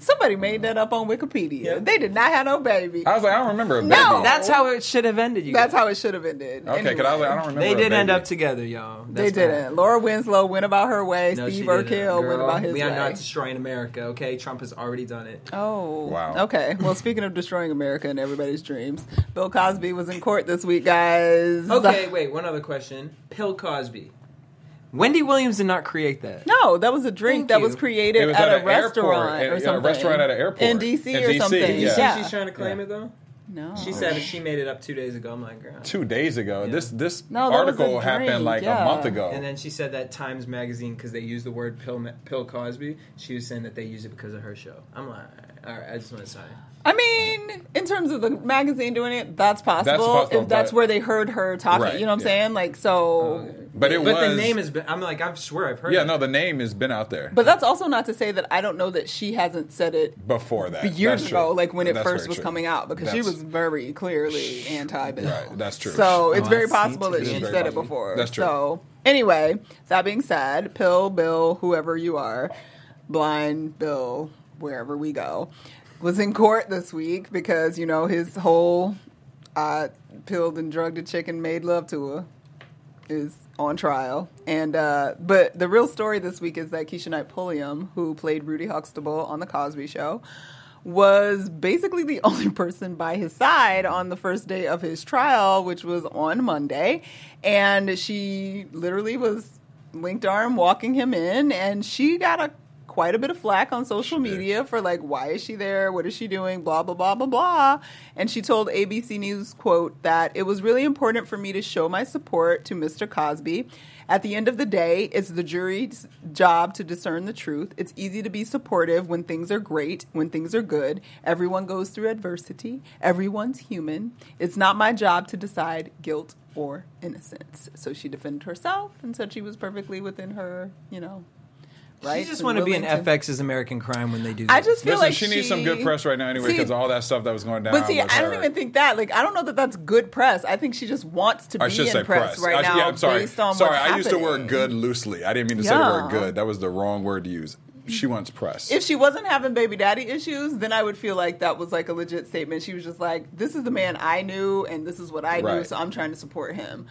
Speaker 5: Somebody made that up on Wikipedia. They did not have no baby.
Speaker 1: I was like, I don't remember a baby.
Speaker 5: No.
Speaker 4: That's how it should have ended. You.
Speaker 5: That's
Speaker 4: guys.
Speaker 5: how it should have ended.
Speaker 1: okay, because I was like, I don't remember.
Speaker 4: they
Speaker 1: a
Speaker 4: did end up together, y'all.
Speaker 5: They
Speaker 4: That's bad.
Speaker 5: didn't. Laura Winslow went about her way.
Speaker 4: No,
Speaker 5: Steve Urkel went about his
Speaker 4: We
Speaker 5: way.
Speaker 4: are not destroying America, okay? Trump has already done it.
Speaker 5: Oh,
Speaker 1: Wow.
Speaker 5: Okay. Well, speaking of destroying America and everybody's dreams, Bill Cosby was in court this week, guys.
Speaker 4: Okay, wait. One other question. Bill Cosby. Wendy Williams did not create that.
Speaker 5: No, that was a drink
Speaker 4: Thank
Speaker 5: that
Speaker 4: you.
Speaker 5: was created
Speaker 1: was
Speaker 5: at,
Speaker 1: at
Speaker 5: a
Speaker 1: an airport,
Speaker 5: restaurant
Speaker 1: at-
Speaker 5: or
Speaker 1: yeah, a
Speaker 5: something.
Speaker 1: restaurant at an airport.
Speaker 5: in DC
Speaker 1: In
Speaker 5: or
Speaker 1: DC,
Speaker 5: something.
Speaker 1: yeah.
Speaker 4: You
Speaker 5: Yeah.
Speaker 4: she's trying to claim it though?
Speaker 5: no.
Speaker 4: She said that she made it up two days ago. I'm like, girl.
Speaker 1: two days ago.
Speaker 4: Yeah.
Speaker 1: This this
Speaker 5: No, that was a
Speaker 1: article happened
Speaker 5: drink,
Speaker 1: like
Speaker 5: yeah.
Speaker 1: a month ago.
Speaker 4: And then she said that Times Magazine, because they used the word pill, pill Cosby, she was saying that they used it because of her show. I'm like, all right, I just want to say.
Speaker 5: I mean, in terms of the magazine doing it, that's possible.
Speaker 1: That's possible,
Speaker 5: if that's
Speaker 1: but-
Speaker 5: where they heard her talking,
Speaker 1: Right,
Speaker 5: you know what I'm
Speaker 1: yeah.
Speaker 5: saying? Like, so oh,
Speaker 1: But it
Speaker 4: But
Speaker 1: was.
Speaker 4: the name has been. I'm like, I swear I've heard.
Speaker 1: Yeah,
Speaker 4: it.
Speaker 1: no, the name has been out there
Speaker 5: But that's also not to say that I don't know that she hasn't said it
Speaker 1: before that.
Speaker 5: years
Speaker 1: That's
Speaker 5: ago,
Speaker 1: true.
Speaker 5: like when it
Speaker 1: That's
Speaker 5: first was
Speaker 1: true.
Speaker 5: coming out, because she was very clearly anti-bill.
Speaker 1: Right, that's true.
Speaker 5: So it's
Speaker 4: Oh,
Speaker 5: very possible that she
Speaker 1: It is very
Speaker 5: said it before.
Speaker 1: That's true.
Speaker 5: So anyway, that being said, Pill, Bill, whoever you are, blind Bill, wherever we go, was in court this week because you know his whole uh, pilled and drugged a chick and made love to her is on trial. And uh, but the real story this week is that Keshia Knight Pulliam, who played Rudy Huxtable on the Cosby Show, was basically the only person by his side on the first day of his trial, which was on Monday. And she literally was linked arm walking him in, and she got a quite a bit of flack on social media for like why is she there? What is she doing? Blah blah blah blah blah. And she told abc news quote that it was really important for me to show my support to mr cosby. At the end of the day it's the jury's job to discern the truth. It's easy to be supportive when things are great when things are good. Everyone goes through adversity. Everyone's human. It's not my job to decide guilt or innocence. So she defended herself and said she was perfectly within her you know right?
Speaker 4: You just want to be in
Speaker 5: to-
Speaker 4: FX's American Crime when they do. That.
Speaker 5: I just feel
Speaker 1: Listen,
Speaker 5: like
Speaker 1: she, needs some good press right now anyway because all that stuff that was going down.
Speaker 5: But see, I don't
Speaker 1: her.
Speaker 5: even think that. Like, I don't know that that's good press. I think she just wants to
Speaker 1: I
Speaker 5: be
Speaker 1: should
Speaker 5: in
Speaker 1: say
Speaker 5: press,
Speaker 1: press.
Speaker 5: right
Speaker 1: I,
Speaker 5: now,
Speaker 1: yeah, I'm sorry.
Speaker 5: based on
Speaker 1: sorry,
Speaker 5: what's
Speaker 1: I used the word good loosely. I didn't mean to say the word good. That was the wrong word to use. She wants press.
Speaker 5: If she wasn't having baby daddy issues, then I would feel like that was like a legit statement. She was just like, "This is the man I knew, and this is what I knew,
Speaker 1: Right.
Speaker 5: so I'm trying to support him."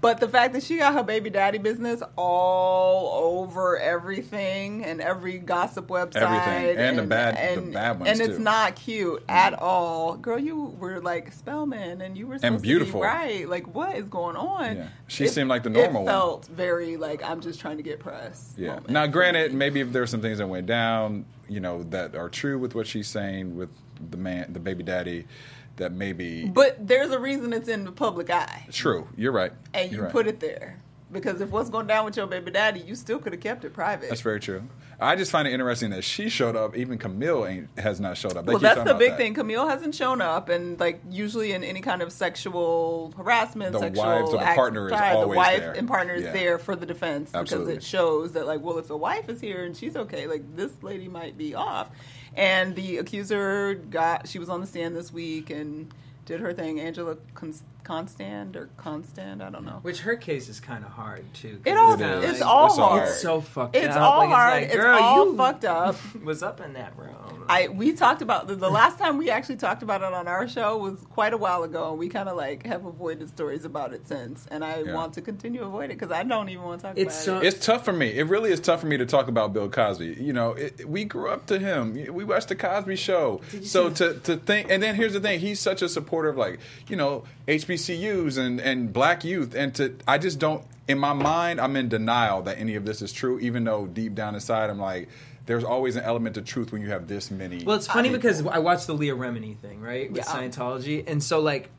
Speaker 5: But the fact that she got her baby daddy business all over everything and every gossip website,
Speaker 1: Everything. And the bad- the bad ones,
Speaker 5: and it's
Speaker 1: too.
Speaker 5: not cute mm-hmm. at all. Girl, you were like Spelman, and you were supposed
Speaker 1: beautiful.
Speaker 5: be right. Like, what is going on?
Speaker 1: Yeah. She seemed like the normal
Speaker 5: It
Speaker 1: one.
Speaker 5: felt very like I'm just trying to get press.
Speaker 1: yeah.
Speaker 5: moment.
Speaker 1: Now, granted, maybe if there's some things that went down, you know, that are true with what she's saying with the man, the baby daddy, that maybe
Speaker 5: But there's a reason it's in the public eye.
Speaker 1: true. You're right.
Speaker 5: and you
Speaker 1: You're right.
Speaker 5: put it there because if what's going down with your baby daddy, you still could have kept it private.
Speaker 1: That's very true. I just find it interesting that she showed up. Even Camille ain't, has not showed up. They
Speaker 5: well, that's the big
Speaker 1: that.
Speaker 5: thing. Camille hasn't shown up, and like usually in any kind of sexual harassment,
Speaker 1: The
Speaker 5: sexual
Speaker 1: wives or the
Speaker 5: act-
Speaker 1: partner is always
Speaker 5: the wife
Speaker 1: there.
Speaker 5: and partner is
Speaker 1: Yeah.
Speaker 5: there for the defense
Speaker 1: Absolutely.
Speaker 5: because it shows that like, well, if the wife is here and she's okay, like this lady might be off. And the accuser got she was on the stand this week and did her thing. Angela Con- Constant or Constant, I don't know.
Speaker 4: Which her case is kind of hard too.
Speaker 5: It all,
Speaker 4: kinda
Speaker 5: it's
Speaker 4: like-
Speaker 5: all
Speaker 1: It's all
Speaker 5: hard.
Speaker 1: hard.
Speaker 4: It's so fucked
Speaker 5: It's
Speaker 4: up.
Speaker 5: all
Speaker 4: Like,
Speaker 5: hard.
Speaker 4: like,
Speaker 5: It's
Speaker 4: girl,
Speaker 5: all
Speaker 4: you
Speaker 5: fucked up.
Speaker 4: Was up in that room.
Speaker 5: I we talked about the, the last time we actually talked about it on our show was quite a while ago, and we kind of like have avoided stories about it since. And I
Speaker 1: Yeah.
Speaker 5: want to continue to avoid it because I don't even want to talk
Speaker 4: It's
Speaker 5: about
Speaker 4: so-
Speaker 5: it.
Speaker 1: It's tough for me. It really is tough for me to talk about Bill Cosby. You know, it, we grew up to him. We watched the Cosby Show. So to to think, and then here's the thing: he's such a supporter of like you know HBCUs and and black youth, and to I just don't. In my mind, I'm in denial that any of this is true, even though deep down inside, I'm like. There's always an element of truth when you have this many.
Speaker 4: Well, it's funny
Speaker 1: people.
Speaker 4: because I watched the Leah Remini thing, right, with
Speaker 5: Yeah.
Speaker 4: Scientology, and so like,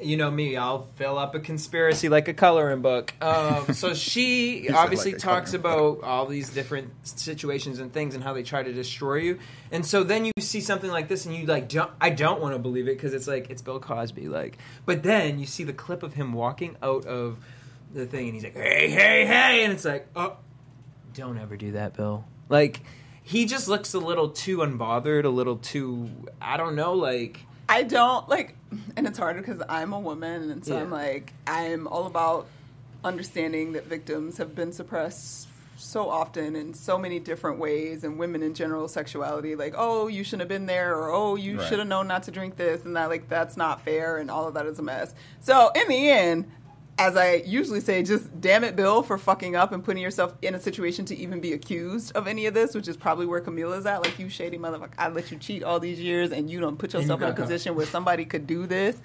Speaker 4: you know me, I'll fill up a conspiracy like a coloring book. Um, so she obviously
Speaker 1: like
Speaker 4: talks about all these different situations and things and how they try to destroy you, and so then you see something like this and you like, don't, I don't want to believe it because it's like it's Bill Cosby, like, but then you see the clip of him walking out of the thing and he's like, hey, hey, hey, and it's like, oh don't ever do that, Bill. Like he just looks a little too unbothered, a little too I don't know, like
Speaker 5: I don't like, and it's harder because I'm a woman, and so
Speaker 4: Yeah.
Speaker 5: I'm like, I'm all about understanding that victims have been suppressed so often in so many different ways, and women in general, sexuality, like, oh, you shouldn't have been there, or oh, you
Speaker 1: Right.
Speaker 5: should have known not to drink this, and that, like, that's not fair, and all of that is a mess. So in the end. As I usually say, just damn it, Bill, for fucking up and putting yourself in a situation to even be accused of any of this, which is probably where Camila's at. Like, you shady motherfucker, I let you cheat all these years and you don't put
Speaker 4: you
Speaker 5: yourself in a position where somebody could do this.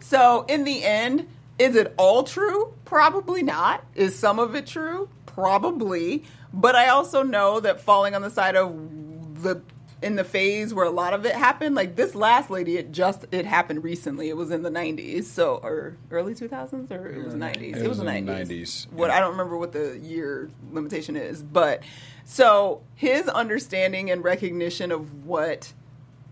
Speaker 5: So, in the end, is it all true? Probably not. Is some of it true? Probably. But I also know that falling on the side of the in the phase where a lot of it happened, like this last lady, it just it happened recently. It was in the '90s, so or early 2000s, or it was '90s. It, was, the
Speaker 1: in the
Speaker 5: 90s.
Speaker 1: 90s,
Speaker 5: What
Speaker 1: yeah.
Speaker 5: I don't remember what the year limitation is, but so his understanding and recognition of what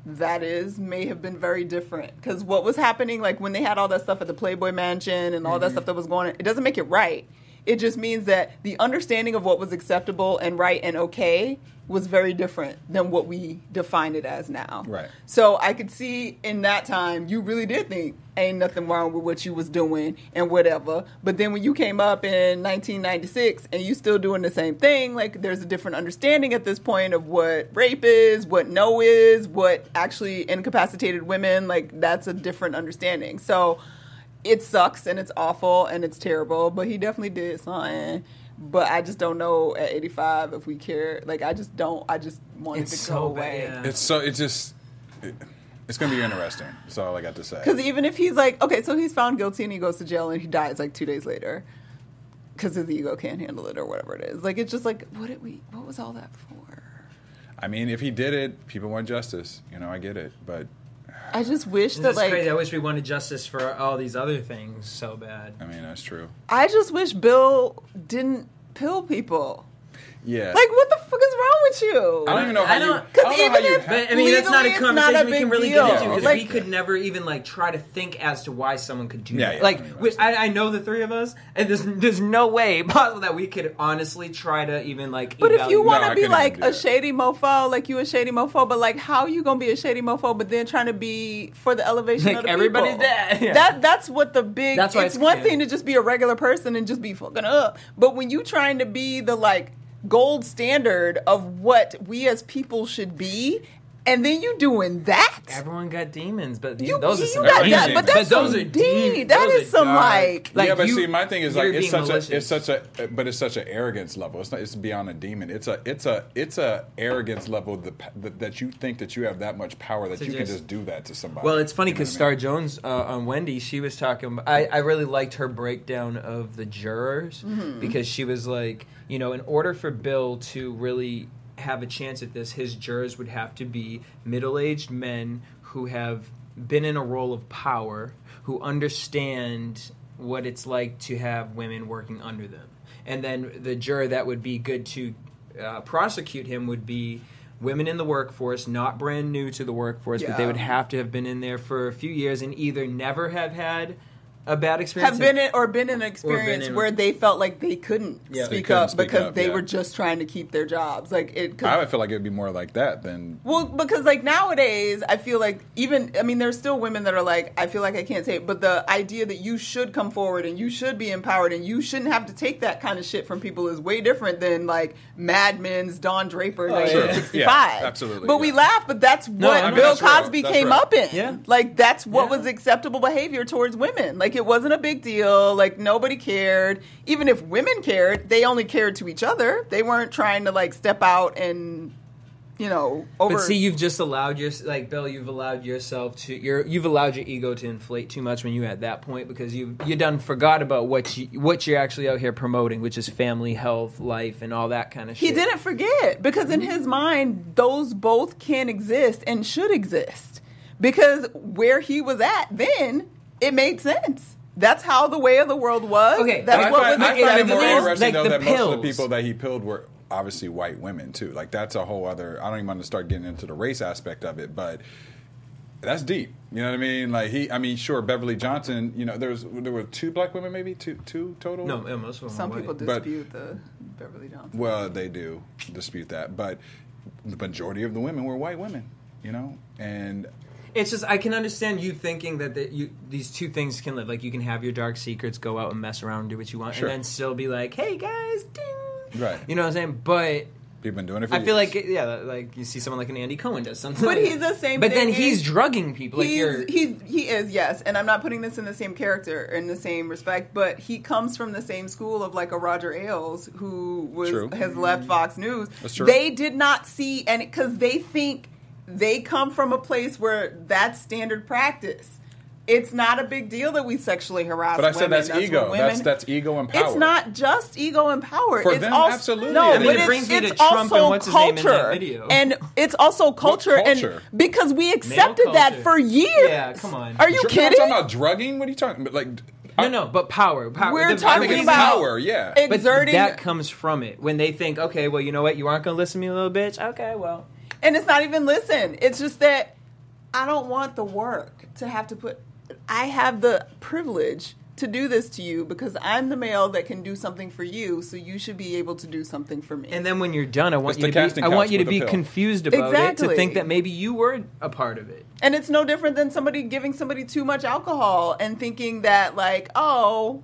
Speaker 5: that is may have been very different because what was happening like when they had all that stuff at the playboy mansion and all that mm-hmm. stuff that was going on it doesn't make it right It just means that the understanding of what was acceptable and right and okay was very different than what we define it as now.
Speaker 1: Right.
Speaker 5: So I could see in that time you really did think ain't nothing wrong with what you was doing and whatever. But then when you came up in 1996 and you still doing the same thing, like there's a different understanding at this point of what rape is, what no is, what actually incapacitated women, like that's a different understanding. So it sucks and it's awful and it's terrible, but he definitely did something. But I just don't know at 85 if we care. Like I just don't. I just want it to
Speaker 4: so
Speaker 5: go away.
Speaker 4: bad.
Speaker 1: It's so it's just it, it's gonna be interesting. That's all I got to say.
Speaker 5: Because even if he's like, okay, so he's found guilty and he goes to jail and he dies like two days later because his ego can't handle it or whatever it is. Like it's just like, what did we? What was all that for?
Speaker 1: I mean, if he did it, people want justice. You know, I get it, but
Speaker 5: I just wish that
Speaker 4: It's
Speaker 5: like
Speaker 4: crazy. I wish we wanted justice for all these other things so bad.
Speaker 1: I mean that's true.
Speaker 5: I just wish Bill didn't pill people.
Speaker 1: Yeah.
Speaker 5: Like what the fuck is wrong with you?
Speaker 1: I don't even know
Speaker 4: I
Speaker 1: how you.
Speaker 4: don't-
Speaker 1: I
Speaker 5: 'cause
Speaker 1: don't know how
Speaker 5: even
Speaker 1: you
Speaker 5: if-
Speaker 4: But I mean, that's not a conversation
Speaker 5: not a
Speaker 4: we can really
Speaker 5: deal.
Speaker 4: get into because
Speaker 5: Like-
Speaker 4: we could never even like try to think as to why someone could do
Speaker 1: Yeah,
Speaker 4: that.
Speaker 1: yeah,
Speaker 4: like,
Speaker 1: I mean,
Speaker 4: we, I, I know the three of us, and there's there's no way possible that we could honestly try to even like.
Speaker 5: But if you want to
Speaker 1: I
Speaker 5: be like a shady mofo, like you a shady mofo, but like how you gonna be a shady mofo, but then trying to be for the elevation
Speaker 4: Like,
Speaker 5: of the
Speaker 4: everybody's
Speaker 5: people?
Speaker 4: dead. Yeah.
Speaker 5: That that's what the big.
Speaker 4: That's why
Speaker 5: it's,
Speaker 4: it's-
Speaker 5: one thing to just be a regular person and just be fucking up, but when you trying to be the like gold standard of what we as people should be, and then you doing that.
Speaker 4: everyone got demons, but
Speaker 5: You,
Speaker 4: those are some
Speaker 5: got
Speaker 1: demons.
Speaker 5: that, but that's
Speaker 4: those
Speaker 5: some
Speaker 4: are
Speaker 5: deep.
Speaker 4: deep.
Speaker 5: That
Speaker 4: Those
Speaker 5: is some
Speaker 4: dark.
Speaker 5: like
Speaker 4: Like,
Speaker 1: yeah, but
Speaker 4: you-
Speaker 1: see, my thing is like it's
Speaker 4: being
Speaker 1: such a it's such a but it's such an arrogance level. It's not it's beyond a demon. It's a it's a it's a arrogance level that that, that you think that you have that much power that
Speaker 4: To
Speaker 1: you can
Speaker 4: just-
Speaker 1: just do that to somebody.
Speaker 4: Well, it's funny
Speaker 1: You know
Speaker 4: because
Speaker 1: what I
Speaker 4: Star? Jones uh, on Wendy, she was talking. I, I really liked her breakdown of the jurors
Speaker 5: Mm-hmm.
Speaker 4: because she was like, you know, in order for Bill to really have a chance at this, his jurors would have to be middle-aged men who have been in a role of power, who understand what it's like to have women working under them, and then the juror that would be good to uh, prosecute him would be women in the workforce, not brand new to the workforce, but they would have to have been in there for a few years and either never have had a bad experience
Speaker 5: have been in or been in an experience
Speaker 4: in-
Speaker 5: where they felt like they couldn't
Speaker 4: Yeah.
Speaker 5: speak
Speaker 1: couldn't
Speaker 5: up
Speaker 1: speak
Speaker 5: because
Speaker 1: up,
Speaker 5: they
Speaker 1: yeah.
Speaker 5: were just trying to keep their jobs. Like it. 'cause-
Speaker 1: I would feel like it would be more like that than
Speaker 5: well, because like nowadays, I feel like even I mean, there's still women that are like, I feel like I can't say it, but the idea that you should come forward and you should be empowered and you shouldn't have to take that kind of shit from people is way different than like Mad Men's Don Draper,
Speaker 4: Oh, yeah.
Speaker 5: 1965.
Speaker 1: Yeah, absolutely,
Speaker 5: But we laugh, but that's what
Speaker 4: I mean,
Speaker 5: Bill
Speaker 1: that's.
Speaker 5: Cosby
Speaker 1: That's
Speaker 5: came
Speaker 1: real.
Speaker 5: up in.
Speaker 4: Yeah.
Speaker 5: Like that's what
Speaker 4: Yeah.
Speaker 5: was acceptable behavior towards women. Like it wasn't a big deal. Like nobody cared. Even if women cared, they only cared to each other. They weren't trying to like step out and you know over.
Speaker 4: But see, you've just allowed your like Bill. You've allowed yourself to. You're, you've allowed your ego to inflate too much when you're at that point because you you done forgot about what you what you're actually out here promoting, which is family, health, life, and all that kind of shit.
Speaker 5: he didn't forget because in mm-hmm. his mind, those both can exist and should exist. Because where he was at then, it made sense. That's how the way of the world was.
Speaker 4: Okay,
Speaker 5: that's
Speaker 1: I
Speaker 5: what
Speaker 1: find,
Speaker 5: was
Speaker 1: I find it more interesting
Speaker 4: like,
Speaker 1: though
Speaker 4: the
Speaker 1: that most of the people that he pilled were obviously white women too. Like that's a whole other. I don't even want to start getting into the race aspect of it, but that's deep. You know what I mean? Like he, I mean, sure, Beverly Johnson. You know, there was there were two black women, maybe two two total.
Speaker 4: No, yeah, most of them.
Speaker 5: Some
Speaker 4: are
Speaker 5: people
Speaker 4: white.
Speaker 1: But-
Speaker 5: dispute the Beverly Johnson.
Speaker 1: Well, they do dispute that, but the majority of the women were white women. You know, and
Speaker 4: It's just I can understand you thinking that the, you, these two things can live. Like you can have your dark secrets, go out and mess around, and do what you want,
Speaker 1: Sure.
Speaker 4: and then still be like, "Hey guys, ding!"
Speaker 1: Right.
Speaker 4: You know what I'm saying? But
Speaker 1: people been doing it. for
Speaker 4: I feel like yeah, like you see someone like an Andy Cohen does something.
Speaker 5: But
Speaker 4: like
Speaker 5: he's
Speaker 4: that.
Speaker 5: the same
Speaker 4: But then
Speaker 5: thing
Speaker 4: he's drugging people. Like
Speaker 5: he's,
Speaker 4: you're,
Speaker 5: he's he is yes, and I'm not putting this in the same character in the same respect, but he comes from the same school of like a Roger Ailes who was
Speaker 1: True.
Speaker 5: has left Fox News.
Speaker 1: That's true.
Speaker 5: They did not see and because they think they come from a place where that's standard practice. It's not a big deal that we sexually harass.
Speaker 1: But I said
Speaker 5: women.
Speaker 1: that's ego. That's- that's ego and power.
Speaker 5: It's not just ego and power.
Speaker 1: For
Speaker 5: it's
Speaker 1: them,
Speaker 5: also,
Speaker 1: absolutely.
Speaker 5: No,
Speaker 1: I mean,
Speaker 5: but
Speaker 1: it
Speaker 5: it's,
Speaker 4: brings me to Trump
Speaker 5: also
Speaker 4: and what's his name in that
Speaker 5: culture,
Speaker 4: video.
Speaker 5: and it's also culture,
Speaker 1: culture?
Speaker 5: and because we accepted that for years.
Speaker 4: Yeah, come on.
Speaker 5: Are you
Speaker 1: Dr-
Speaker 5: kidding?
Speaker 1: I'm talking about drugging. What are you talking about? Like,
Speaker 4: no, no, but power. power.
Speaker 5: We're
Speaker 4: The- the
Speaker 5: talking
Speaker 4: reason-
Speaker 5: about
Speaker 1: power, yeah.
Speaker 4: But
Speaker 5: exerting,
Speaker 4: that comes from it when they think, okay, well, you know what, you aren't gonna listen to me, little bitch. Okay, well,
Speaker 5: and it's not even listen. It's just that I don't want the work to have to put. I have the privilege to do this to you because I'm the male that can do something for you, so you should be able to do something for me.
Speaker 4: And then when you're done, I want
Speaker 1: It's
Speaker 4: you
Speaker 1: the
Speaker 4: to be,
Speaker 1: casting
Speaker 4: I want
Speaker 1: couch
Speaker 4: you to
Speaker 1: with a
Speaker 4: be
Speaker 1: pill.
Speaker 4: confused about it
Speaker 5: Exactly.
Speaker 4: to think that maybe you were a part of it.
Speaker 5: And it's no different than somebody giving somebody too much alcohol and thinking that, like, oh,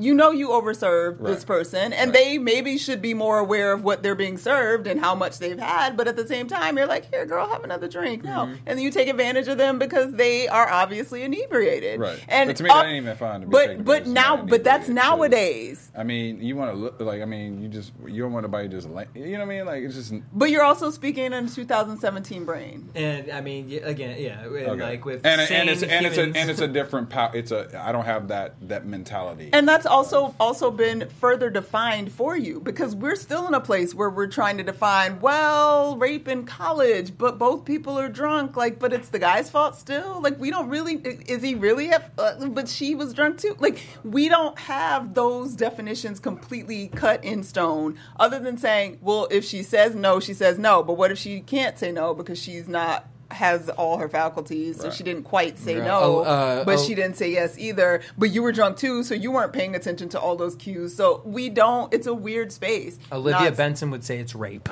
Speaker 5: you know, you overserved this person, and
Speaker 1: Right.
Speaker 5: they maybe should be more aware of what they're being served and how much they've had. But at the same time, you're like, here, girl, have another drink. No.
Speaker 1: Mm-hmm.
Speaker 5: And then you take advantage of them because they are obviously inebriated.
Speaker 1: Right.
Speaker 5: And
Speaker 1: But to me,
Speaker 5: up-
Speaker 1: that ain't even fine to be
Speaker 5: But, but now, but that's nowadays.
Speaker 1: I mean, you want to look like I mean, you just you don't want nobody just like you know what I mean? Like it's just
Speaker 5: But you're also speaking in 2017 brain.
Speaker 4: And I mean, again, yeah, and
Speaker 1: okay.
Speaker 4: like with
Speaker 1: and, and
Speaker 4: sane
Speaker 1: it's and it's a and it's a different power. It's a I don't have that that mentality.
Speaker 5: And that's also also been further defined for you because we're still in a place where we're trying to define, well, rape in college, but both people are drunk. Like, but it's the guy's fault still. Like, we don't really. Is he really? Have, uh, but she was drunk too. Like, we don't have those definitions completely cut in stone. Other than saying, well, if she says no, she says no. But what if she can't say no because she's not has all her faculties, so
Speaker 1: Right.
Speaker 5: she didn't quite say
Speaker 4: Right.
Speaker 5: no,
Speaker 4: Oh, uh,
Speaker 5: but
Speaker 4: oh.
Speaker 5: she didn't say yes either. But you were drunk too, so you weren't paying attention to all those cues. So we don't. It's a weird space.
Speaker 4: Olivia
Speaker 5: Not-
Speaker 4: Benson would say it's rape.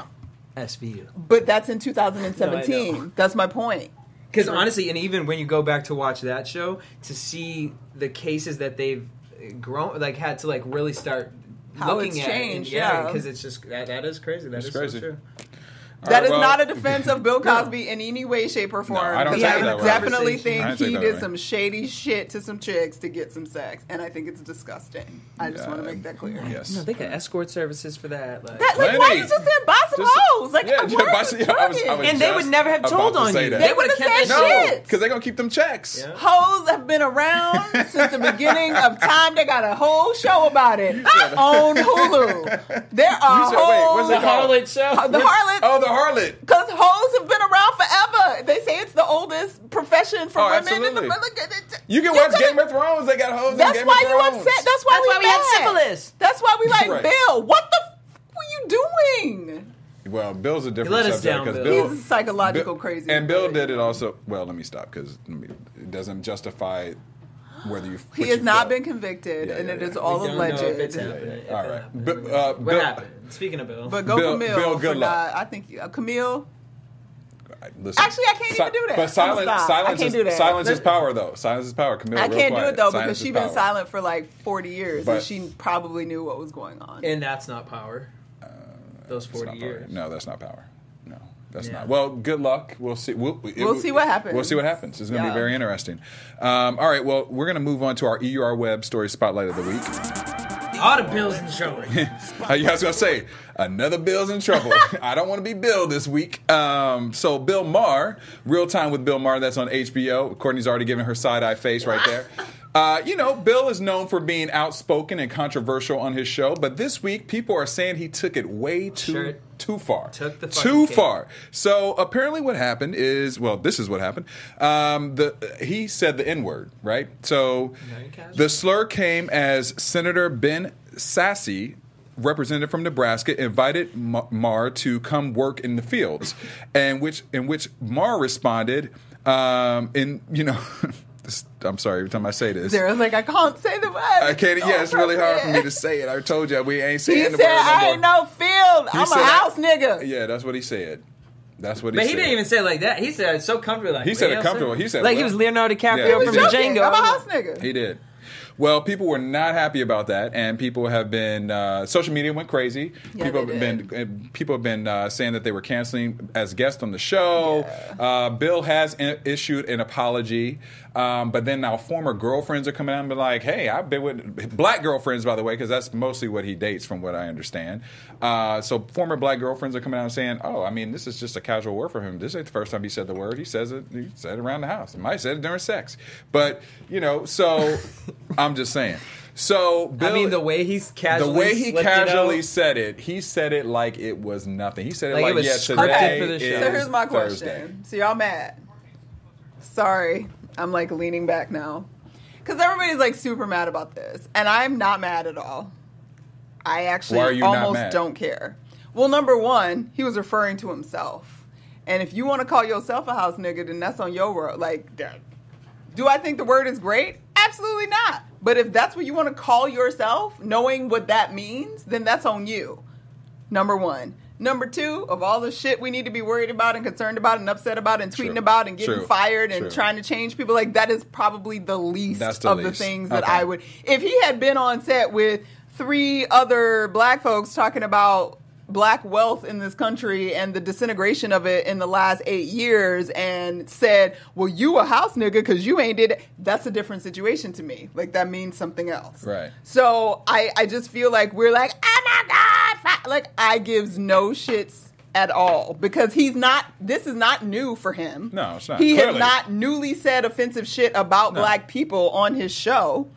Speaker 4: SVU.
Speaker 5: but that's in 2017.
Speaker 4: No,
Speaker 5: that's my point.
Speaker 4: Because honestly, and even when you go back to watch that show, to see the cases that they've grown, like had to like really start
Speaker 5: How
Speaker 4: looking
Speaker 5: it's
Speaker 4: at, it, and-
Speaker 5: changed,
Speaker 4: yeah,
Speaker 5: yeah.
Speaker 4: because it's just that, that is crazy. That
Speaker 1: It's
Speaker 4: is
Speaker 1: crazy.
Speaker 4: So true.
Speaker 1: All
Speaker 5: That
Speaker 1: right,
Speaker 5: is
Speaker 1: well-
Speaker 5: not a defense of Bill Cosby in any way, shape, or form.
Speaker 1: I don't
Speaker 5: because
Speaker 1: take it
Speaker 5: I
Speaker 1: that way.
Speaker 5: definitely
Speaker 1: I
Speaker 5: think
Speaker 1: don't
Speaker 5: he did
Speaker 1: way.
Speaker 5: some shady shit to some chicks to get some sex, and I think it's disgusting. I just
Speaker 1: Yeah.
Speaker 5: want to make that clear.
Speaker 1: Yes.
Speaker 4: No, they got escort services for that. Like,
Speaker 5: That, like, why
Speaker 1: Plenty.
Speaker 5: you just didn't buy some
Speaker 1: Just-
Speaker 5: hoes? Like,
Speaker 1: yeah,
Speaker 5: where
Speaker 1: yeah, buy
Speaker 5: is
Speaker 1: some-
Speaker 5: the
Speaker 1: yeah, I was- I was
Speaker 4: and they would never have told
Speaker 1: to
Speaker 4: on
Speaker 1: say
Speaker 4: you.
Speaker 1: that.
Speaker 4: They
Speaker 5: They
Speaker 4: would have
Speaker 5: would've
Speaker 4: kept
Speaker 5: said
Speaker 4: that
Speaker 5: shit.
Speaker 4: shit.
Speaker 1: because they're gonna keep them checks.
Speaker 4: Yeah.
Speaker 5: Hoes have been around since the beginning of time. They got a whole show about it on Hulu. There are
Speaker 1: You said- wait, what's
Speaker 4: The harlot show.
Speaker 5: the harlot.
Speaker 1: Oh, The harlot.
Speaker 5: Because hoes have been around forever. They say it's the oldest profession for
Speaker 1: Oh,
Speaker 5: women. In the,
Speaker 1: absolutely. You can watch
Speaker 5: could've-
Speaker 1: Game of Thrones. They got hoes in
Speaker 5: That's
Speaker 1: Game
Speaker 5: why
Speaker 1: of
Speaker 5: you
Speaker 1: Thrones.
Speaker 5: upset. That's why
Speaker 4: That's
Speaker 5: we
Speaker 4: why we had
Speaker 5: mad.
Speaker 4: syphilis.
Speaker 5: That's why we like
Speaker 1: Right.
Speaker 5: Bill. What the f- were you doing?
Speaker 1: Well, Bill's a different
Speaker 4: let us
Speaker 1: subject
Speaker 4: down,
Speaker 1: because
Speaker 4: Bill.
Speaker 1: Bill,
Speaker 5: He's psychological
Speaker 1: Bill-
Speaker 5: crazy.
Speaker 1: and Bill did it also. Well, let me stop because it doesn't justify whether you.
Speaker 5: He has not
Speaker 1: felt.
Speaker 5: been convicted,
Speaker 1: Yeah,
Speaker 5: and
Speaker 1: yeah,
Speaker 5: it
Speaker 1: yeah.
Speaker 5: is all
Speaker 4: We don't know if it's
Speaker 5: alleged.
Speaker 4: happening. if
Speaker 1: right.
Speaker 4: happened.
Speaker 1: But, uh,
Speaker 4: what
Speaker 1: Bill-
Speaker 4: happened? Speaking of Bill,
Speaker 5: But go
Speaker 1: Bill-
Speaker 5: Camille
Speaker 1: Bill,
Speaker 5: for
Speaker 1: good luck.
Speaker 5: not. I think uh, Camille.
Speaker 1: Listen,
Speaker 5: Actually, I can't even do that.
Speaker 1: But silence, silence, is,
Speaker 5: that.
Speaker 1: silence is power, though. Silence is power. Camille,
Speaker 5: I can't do it though
Speaker 1: Silence
Speaker 5: because she's been silent for like forty years,
Speaker 1: But-
Speaker 5: and she probably knew what was going on.
Speaker 4: and that's not power. Those forty
Speaker 1: not power.
Speaker 4: years.
Speaker 1: No, that's not power. No, that's
Speaker 4: Yeah.
Speaker 1: not. Well, good luck. We'll see. We'll, it-
Speaker 5: We'll see what happens.
Speaker 1: We'll see what happens. It's going to
Speaker 5: Yeah.
Speaker 1: be very interesting. Um, all right. Well, we're going to move on to our EUR Web Story Spotlight of the Week.
Speaker 4: All the bills in trouble.
Speaker 1: I was going to say, another Bill's in trouble. I don't want to be Bill this week. Um, so, Bill Maher, Real Time with Bill Maher, that's on HBO. Courtney's already given her side eye face right there. Uh, you know, Bill is known for being outspoken and controversial on his show, but this week people are saying he took it way too
Speaker 4: Sure.
Speaker 1: Too far.
Speaker 4: Took the
Speaker 1: too
Speaker 4: cake.
Speaker 1: far. So apparently, what happened is, well, this is what happened. Um, the he said the N word, right? So the slur came as Senator Ben Sasse. Representative from Nebraska invited Ma- Maher to come work in the fields, and which in which Maher responded, um, in you know, I'm sorry every time I say this,
Speaker 5: Sarah's like, I can't say the word.
Speaker 1: I can't. Yeah, it's really hard for me to say it. I told you we ain't
Speaker 5: He
Speaker 1: saying
Speaker 5: said,
Speaker 1: the word no
Speaker 5: I
Speaker 1: more.
Speaker 5: ain't no field.
Speaker 1: He
Speaker 5: I'm
Speaker 1: said
Speaker 5: a house nigga.
Speaker 1: Yeah, that's what he said. That's what he said.
Speaker 4: But
Speaker 1: said.
Speaker 4: he didn't even say it like that. He said it so comfortable. Like,
Speaker 1: He said it comfortable.
Speaker 4: sir."
Speaker 1: He said,
Speaker 4: like he was Leonardo DiCaprio
Speaker 1: Yeah, he
Speaker 4: from
Speaker 1: was
Speaker 5: Joking.
Speaker 4: Django.
Speaker 5: I'm a house nigga.
Speaker 1: He did. Well, people were not happy about that, and people have been. Uh, social media went crazy.
Speaker 5: Yeah,
Speaker 1: people
Speaker 5: they
Speaker 1: have been. uh, People have been uh, saying that they were canceling as guests on the show. Uh, Bill has i- issued an apology, um, but then now former girlfriends are coming out and be like, "Hey, I've been with black girlfriends, by the way, because that's mostly what he dates, from what I understand." Uh, so former black girlfriends are coming out and saying, "Oh, I mean, this is just a casual word for him. This ain't the first time he said the word. He says it. He said it around the house. He might have said it during sex, but you know, so." I'm just saying. So Bill,
Speaker 4: I mean, the way he's
Speaker 1: the way he
Speaker 4: slipped it
Speaker 1: casually said it, he said it like it was nothing. He said it
Speaker 4: Like
Speaker 1: like,
Speaker 4: it was
Speaker 1: yeah,
Speaker 4: scripted
Speaker 1: today
Speaker 4: for the
Speaker 1: is
Speaker 4: show.
Speaker 5: So here's my
Speaker 1: Thursday.
Speaker 5: question. So y'all mad? Sorry, I'm like leaning back now because everybody's like super mad about this, and I'm not mad at all. I actually almost don't care. Well, number one, he was referring to himself, and if you want to call yourself a house nigga, then that's on your world. Like, do I think the word is great? Absolutely not. But if that's what you want to call yourself, knowing what that means, then that's on you. Number one. Number two, of all the shit we need to be worried about and concerned about and upset about and tweeting
Speaker 1: True.
Speaker 5: about and getting
Speaker 1: True.
Speaker 5: fired and
Speaker 1: True.
Speaker 5: trying to change people, like that is probably the least
Speaker 1: That's the
Speaker 5: of the things that
Speaker 1: Okay.
Speaker 5: I would. If he had been on set with three other black folks talking about black wealth in this country and the disintegration of it in the last eight years and said, well, you a house nigga because you ain't did it. That's a different situation to me. Like that means something else.
Speaker 1: Right.
Speaker 5: So I, I just feel like we're like, oh my God. fi-" Like I gives no shits at all because he's not, this is not new for him.
Speaker 1: No, it's not.
Speaker 5: He
Speaker 1: Clearly.
Speaker 5: has not newly said offensive shit about
Speaker 1: No.
Speaker 5: black people on his show.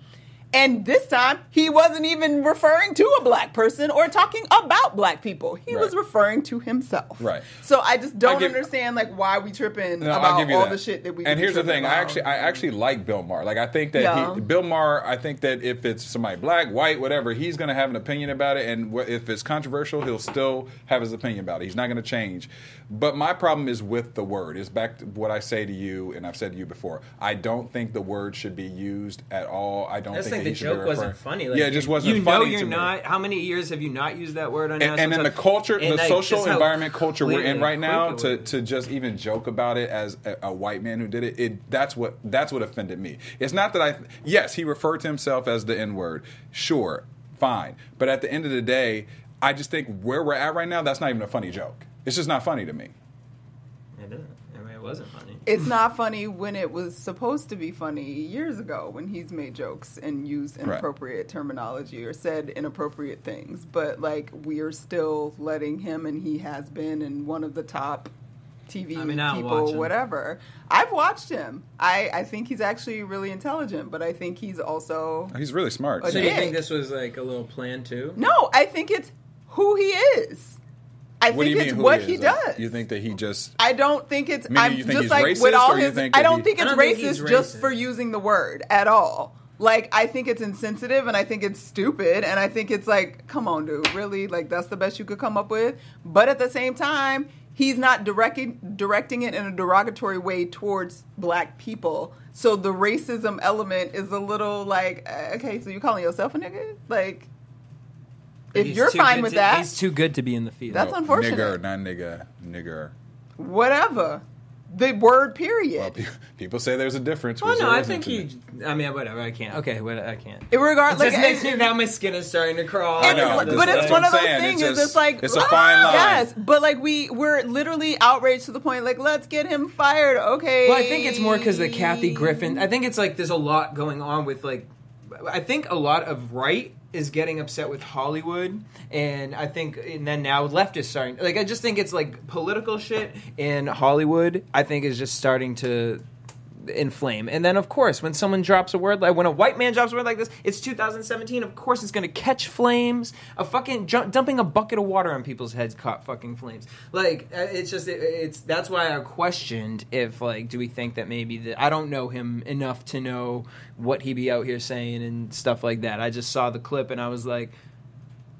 Speaker 5: And this time, he wasn't even referring to a black person or talking about black people. He was referring to himself.
Speaker 1: Right.
Speaker 5: So I just don't
Speaker 1: give-
Speaker 5: understand like why we tripping
Speaker 1: No,
Speaker 5: about all
Speaker 1: that.
Speaker 5: the shit that we.
Speaker 1: And here's the thing: I actually, I actually like Bill Maher. Like, I think that
Speaker 5: Yeah.
Speaker 1: he, Bill Maher. I think that if it's somebody black, white, whatever, he's going to have an opinion about it. And if it's controversial, he'll still have his opinion about it. He's not going to change. But my problem is with the word. Is back to what I say to you, and I've said to you before. I don't think the word should be used at all. I don't
Speaker 4: I
Speaker 1: think,
Speaker 4: think the
Speaker 1: he should be
Speaker 4: joke wasn't funny. Like,
Speaker 1: yeah, it just wasn't
Speaker 4: You
Speaker 1: funny
Speaker 4: know, you're
Speaker 1: to me.
Speaker 4: not. How many years have you not used that word on
Speaker 1: and, and in the culture, the
Speaker 4: like,
Speaker 1: social environment culture we're in right now, to, to just even joke about it as a, a white man who did it, it that's what that's what offended me. It's not that I yes he referred to himself as the N word, sure, fine, but at the end of the day, I just think where we're at right now, that's not even a funny joke. It's just not funny to me.
Speaker 4: It isn't. I mean, it wasn't funny.
Speaker 5: It's not funny when it was supposed to be funny years ago when he's made jokes and used inappropriate terminology or said inappropriate things. But like we're still letting him and he has been in one of the top TV
Speaker 4: I mean, I don't watch
Speaker 5: people, whatever. I've watched him. I, I think he's actually really intelligent, but I think he's also
Speaker 1: He's really smart.
Speaker 5: A
Speaker 4: So you think this was like a little plan too?
Speaker 5: No, I think it's who he is. I
Speaker 1: what do
Speaker 5: think
Speaker 1: you mean?
Speaker 5: it's what
Speaker 1: he,
Speaker 5: he does.
Speaker 1: You think that he just
Speaker 5: I don't think it's.
Speaker 1: Meaning
Speaker 5: I'm
Speaker 1: you think
Speaker 5: just
Speaker 1: he's
Speaker 5: like
Speaker 1: racist,
Speaker 5: with all his. I don't
Speaker 1: he-
Speaker 5: think it's
Speaker 4: don't think
Speaker 5: racist just for using the word at all. Like I think it's insensitive, and I think it's stupid, and I think it's like, come on, dude, really? Like that's the best you could come up with. But at the same time, he's not directing directing it in a derogatory way towards black people. So the racism element is a little like, uh, okay, so you calling yourself a nigga? Like, if
Speaker 4: He's
Speaker 5: you're fine with
Speaker 4: to-
Speaker 5: that,
Speaker 4: he's too good to be in the field.
Speaker 5: That's unfortunate.
Speaker 1: Nigger, not nigga, nigger.
Speaker 5: whatever. The word period.
Speaker 1: Well, pe- people say there's a difference.
Speaker 4: Well, no, I
Speaker 1: isn't
Speaker 4: think
Speaker 1: to
Speaker 4: he. I mean, whatever. I can't. Okay, what I can't.
Speaker 5: It regard
Speaker 4: It
Speaker 5: like
Speaker 4: just makes me now. My skin is starting to crawl.
Speaker 1: I know,
Speaker 5: it's, but it's one of those
Speaker 1: saying.
Speaker 5: things.
Speaker 1: It's
Speaker 5: It's,
Speaker 1: just-
Speaker 5: just like
Speaker 1: it's a fine ah, line.
Speaker 5: Yes, but like we we're literally outraged to the point like let's get him fired. Okay.
Speaker 4: Well, I think it's more because the Kathy Griffin. I think it's like there's a lot going on with like. I think a lot of right is getting upset with Hollywood, and I think and then now left is starting. Like I just think it's like political shit in Hollywood. I think is just starting to inflame. And then of course, when someone drops a word like when a white man drops a word like this, it's 2017. Of course, it's going to catch flames. A fucking ju- dumping a bucket of water on people's heads caught fucking flames. Like uh, it's just it, it's that's why I questioned if like do we think that maybe that I don't know him enough to know what he be out here saying and stuff like that. I just saw the clip and I was like.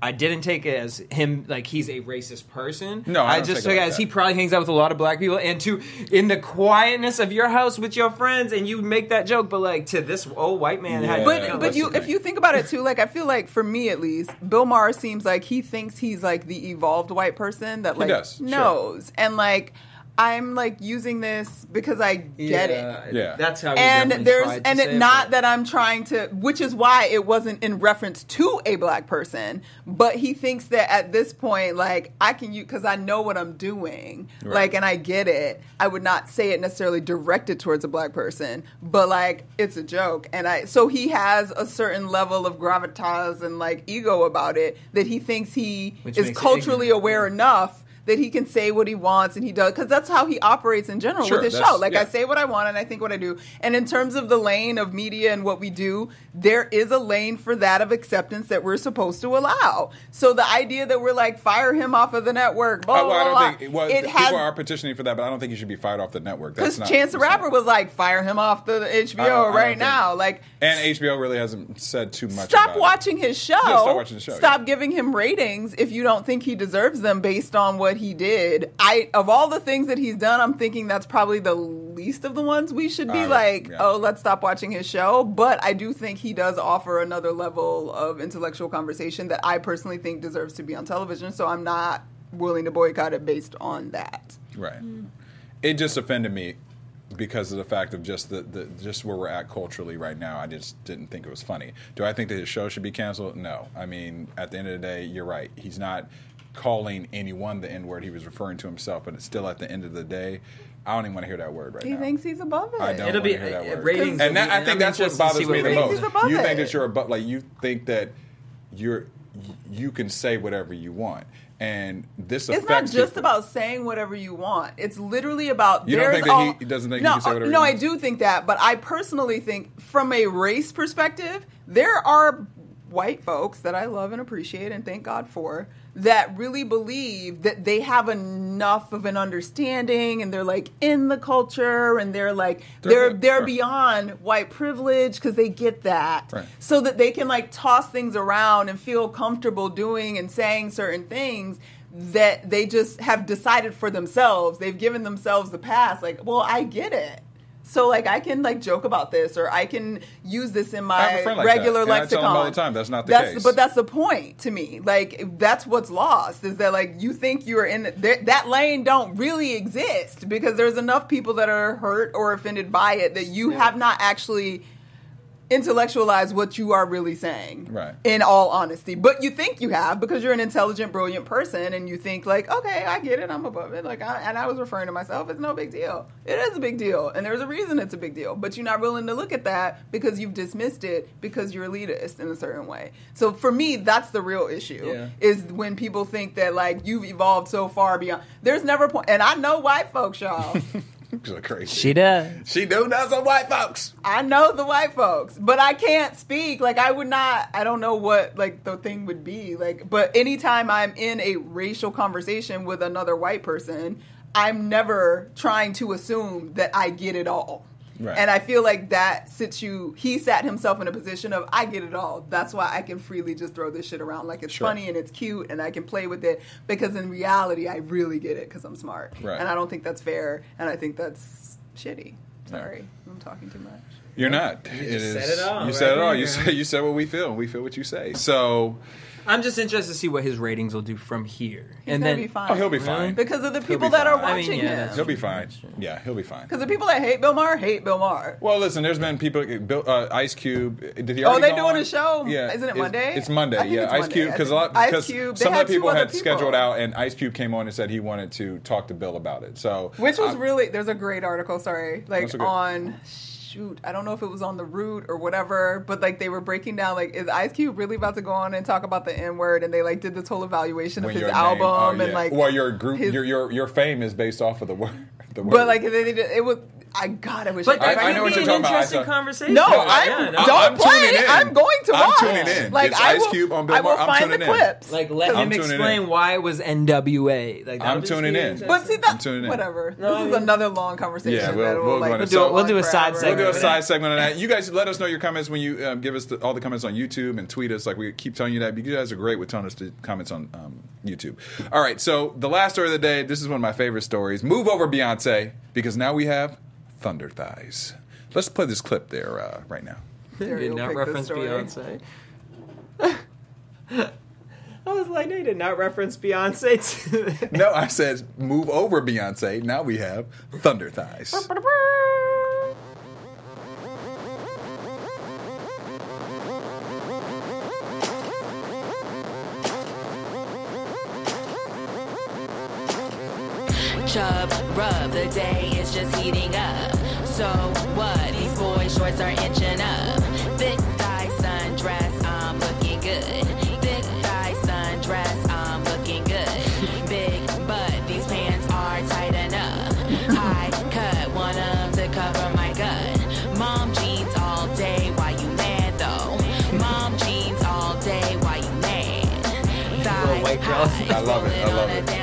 Speaker 4: I didn't take it as him like he's a racist person.
Speaker 1: No, I
Speaker 4: I,
Speaker 1: don't
Speaker 4: just
Speaker 1: take it
Speaker 4: took it
Speaker 1: like
Speaker 4: as
Speaker 1: that.
Speaker 4: he probably hangs out with a lot of black people, and to in the quietness of your house with your friends, and you make that joke, but like to this old white man,
Speaker 1: Yeah.
Speaker 5: But
Speaker 1: Yeah,
Speaker 5: but you if you think about it too, like I feel like for me at least, Bill Maher seems like he thinks he's like the evolved white person that like
Speaker 1: does, sure.
Speaker 5: knows and like I'm like using this because I get it.
Speaker 1: Yeah.
Speaker 4: that's how. He
Speaker 5: and there's
Speaker 4: tried to
Speaker 5: and
Speaker 4: say
Speaker 5: it
Speaker 4: it,
Speaker 5: not
Speaker 4: but-
Speaker 5: that I'm trying to which is why it wasn't in reference to a black person but he thinks that at this point like I can use cuz I know what I'm doing
Speaker 1: Right.
Speaker 5: like and I get it I would not say it necessarily directed towards a black person but like it's a joke and I so he has a certain level of gravitas and like ego about it that he thinks he
Speaker 4: Which
Speaker 5: is culturally
Speaker 4: ignorant,
Speaker 5: aware
Speaker 4: yeah.
Speaker 5: enough that he can say what he wants and he does because that's how he operates in general
Speaker 1: Sure,
Speaker 5: with his show like
Speaker 1: yeah.
Speaker 5: I say what I want and I think what I do. And in terms of the lane of media and what we do, there is a lane for that of acceptance that we're supposed to allow. So the idea that we're like fire him off of the network, blah,
Speaker 1: Uh, well, I
Speaker 5: blah,
Speaker 1: don't
Speaker 5: blah,
Speaker 1: think well,
Speaker 5: it
Speaker 1: people
Speaker 5: has
Speaker 1: are petitioning for that, but I don't think he should be fired off the network. That's
Speaker 5: because
Speaker 1: not
Speaker 5: Chance the
Speaker 1: that's not-
Speaker 5: Rapper was like fire him off the HBO
Speaker 1: don't- I
Speaker 5: right now. Like
Speaker 1: and HBO really hasn't said too much.
Speaker 5: Stop
Speaker 1: about
Speaker 5: watching his show.
Speaker 1: stop watching the show,
Speaker 5: Stop
Speaker 1: yeah.
Speaker 5: giving him ratings if you don't think he deserves them based on what what he did. I of all the things that he's done, I'm thinking that's probably the least of the ones we should be
Speaker 1: Uh,
Speaker 5: like,
Speaker 1: yeah.
Speaker 5: oh, let's stop watching his show. But I do think he does offer another level of intellectual conversation that I personally think deserves to be on television. So I'm not willing to boycott it based on that.
Speaker 1: Right. It just offended me because of the fact of just the, the just where we're at culturally right now. I just didn't think it was funny. Do I think that his show should be canceled? No. I mean, at the end of the day, you're right. He's not calling anyone the N word. He was referring to himself, but it's still at the end of the day, I don't even want to hear that word right now.
Speaker 5: He thinks he's above it.
Speaker 1: I don't
Speaker 4: It'll be
Speaker 1: wanna hear that
Speaker 4: uh,
Speaker 1: word.
Speaker 4: ratings.
Speaker 1: and that, I think that's what
Speaker 4: interested to
Speaker 1: bothers me the most. You think
Speaker 5: it.
Speaker 1: that you're above, like you think that you're you can say whatever you want, and this
Speaker 5: It's not just
Speaker 1: people.
Speaker 5: about saying whatever you want. It's literally about.
Speaker 1: You don't
Speaker 5: there's
Speaker 1: think that
Speaker 5: all-
Speaker 1: he doesn't think he
Speaker 5: no,
Speaker 1: can say whatever he
Speaker 5: No, I do think that, but I personally think, from a race perspective, there are white folks that I love and appreciate and thank God for that really believe that they have enough of an understanding and they're like in the culture and they're like
Speaker 1: They're-
Speaker 5: they're they're
Speaker 1: sure.
Speaker 5: beyond white privilege because they get that
Speaker 1: Right.
Speaker 5: so that they can like toss things around and feel comfortable doing and saying certain things that they just have decided for themselves. They've given themselves the pass. Like, well, I get it. So like I can like joke about this or I can use this in
Speaker 1: I have a
Speaker 5: my
Speaker 1: like
Speaker 5: regular
Speaker 1: that,
Speaker 5: lexicon.
Speaker 1: all the time, that's not the
Speaker 5: That's-
Speaker 1: case.
Speaker 5: But that's the point to me. Like that's what's lost is that like you think you are in the, that lane don't really exist because there's enough people that are hurt or offended by it that you have not actually intellectualize what you are really saying.
Speaker 1: Right.
Speaker 5: In all honesty. But you think you have because you're an intelligent, brilliant person and you think like, okay, I get it, I'm above it. Like I, and I was referring to myself, it's no big deal. It is a big deal. And there's a reason it's a big deal. But you're not willing to look at that because you've dismissed it because you're elitist in a certain way. So for me, that's the real issue.
Speaker 4: Yeah.
Speaker 5: Is when people think that like you've evolved so far beyond there's never point and I know white folks, y'all.
Speaker 1: She's crazy.
Speaker 4: She does.
Speaker 1: She do know some white folks.
Speaker 5: I know the white folks, but I can't speak. Like I would not. I don't know what like the thing would be. Like, but anytime I'm in a racial conversation with another white person, I'm never trying to assume that I get it all.
Speaker 1: Right.
Speaker 5: And I feel like that sits you. He sat himself in a position of I get it all. That's why I can freely just throw this shit around like it's
Speaker 1: Sure.
Speaker 5: funny and it's cute and I can play with it because in reality I really get it because I'm smart.
Speaker 1: Right.
Speaker 5: And I don't think that's fair. And I think that's shitty. Sorry, I'm talking too much.
Speaker 1: You're not.
Speaker 4: You
Speaker 1: It
Speaker 4: just
Speaker 1: is-
Speaker 4: said it all
Speaker 1: You
Speaker 4: right
Speaker 1: said it all.
Speaker 4: there.
Speaker 1: You said you said what we feel. and We feel what you say. So
Speaker 4: I'm just interested to see what his ratings will do from here.
Speaker 5: He's
Speaker 4: and then
Speaker 5: be fine.
Speaker 1: oh, he'll be fine.
Speaker 5: because of the people that are
Speaker 1: fine.
Speaker 4: I mean,
Speaker 5: watching
Speaker 4: yeah,
Speaker 5: him.
Speaker 1: He'll be fine. Yeah, he'll be fine.
Speaker 5: Because the people that hate Bill Maher hate Bill Maher.
Speaker 1: Well, listen, there's been people. Bill, uh, Ice Cube. Did he?
Speaker 5: Oh, they
Speaker 1: go
Speaker 5: doing
Speaker 1: on?
Speaker 5: a show?
Speaker 1: Yeah,
Speaker 5: Isn't it Monday?
Speaker 1: It's Monday. Yeah,
Speaker 5: it's
Speaker 1: Ice
Speaker 5: Monday.
Speaker 1: Cube because a lot
Speaker 5: Ice
Speaker 1: because
Speaker 5: Cube,
Speaker 1: some of the people had
Speaker 5: people.
Speaker 1: scheduled out, and Ice Cube came on and said he wanted to talk to Bill about it. So
Speaker 5: Which was
Speaker 1: I-
Speaker 5: really there's a great article, sorry, like
Speaker 1: That's okay.
Speaker 5: on shoot, I don't know if it was on the Root or whatever, but like they were breaking down like is Ice Cube really about to go on and talk about the N word and they like did this whole evaluation of his album
Speaker 1: oh,
Speaker 5: and like
Speaker 1: well, your group,
Speaker 5: his-
Speaker 1: your your your fame is based off of the word. The word.
Speaker 5: but like it was I God I wish
Speaker 4: But
Speaker 5: I,
Speaker 4: that
Speaker 5: could
Speaker 1: I
Speaker 4: could
Speaker 1: know what
Speaker 4: be
Speaker 1: you're
Speaker 4: an
Speaker 1: talking about.
Speaker 4: Interesting conversation.
Speaker 5: No,
Speaker 1: No,
Speaker 5: I'm
Speaker 1: I-
Speaker 5: don't
Speaker 1: I'm
Speaker 5: play.
Speaker 1: tuning in.
Speaker 5: I'm going to watch.
Speaker 1: I'm tuning in.
Speaker 5: Like
Speaker 1: It's
Speaker 5: I
Speaker 1: Ice
Speaker 5: will,
Speaker 1: Cube on Bill
Speaker 5: I will
Speaker 1: Maher. I'm
Speaker 5: find the
Speaker 1: in.
Speaker 5: clips.
Speaker 4: Like let him explain
Speaker 1: in.
Speaker 4: why it was NWA. Like
Speaker 1: I'm tuning in.
Speaker 5: But see
Speaker 1: I'm
Speaker 5: that whatever.
Speaker 4: No,
Speaker 5: this is another long conversation.
Speaker 1: Yeah, we'll- we'll
Speaker 5: like,
Speaker 1: go into
Speaker 5: go
Speaker 4: We'll do- we'll do a side
Speaker 5: forever.
Speaker 1: We'll do a side segment on that. You guys let us know your comments when you um, give us the, all the comments on YouTube and tweet us. Like we keep telling you that. But you guys are great with telling us the comments on um, YouTube. All right, so the last story of the day. This is one of my favorite stories. Move over, Beyonce, because now we have Thunder Thighs. Let's play this clip there uh, right now.
Speaker 5: There,
Speaker 4: did not reference. Beyonce. I was like, they did not reference Beyonce. To
Speaker 1: No, I said move over, Beyonce. Now we have Thunder Thighs.
Speaker 6: Chub rub, the day is just heating up. So what? These boy shorts are inching up. Thick thigh sundress, I'm looking good. Thick thigh sundress, I'm looking good. Big butt, these pants are tight enough. High cut, one 'em to cover my gut. Mom jeans all day, why you mad though? Mom jeans all day, why you mad? Thigh
Speaker 4: white girl.
Speaker 6: high,
Speaker 1: I love it, I love it.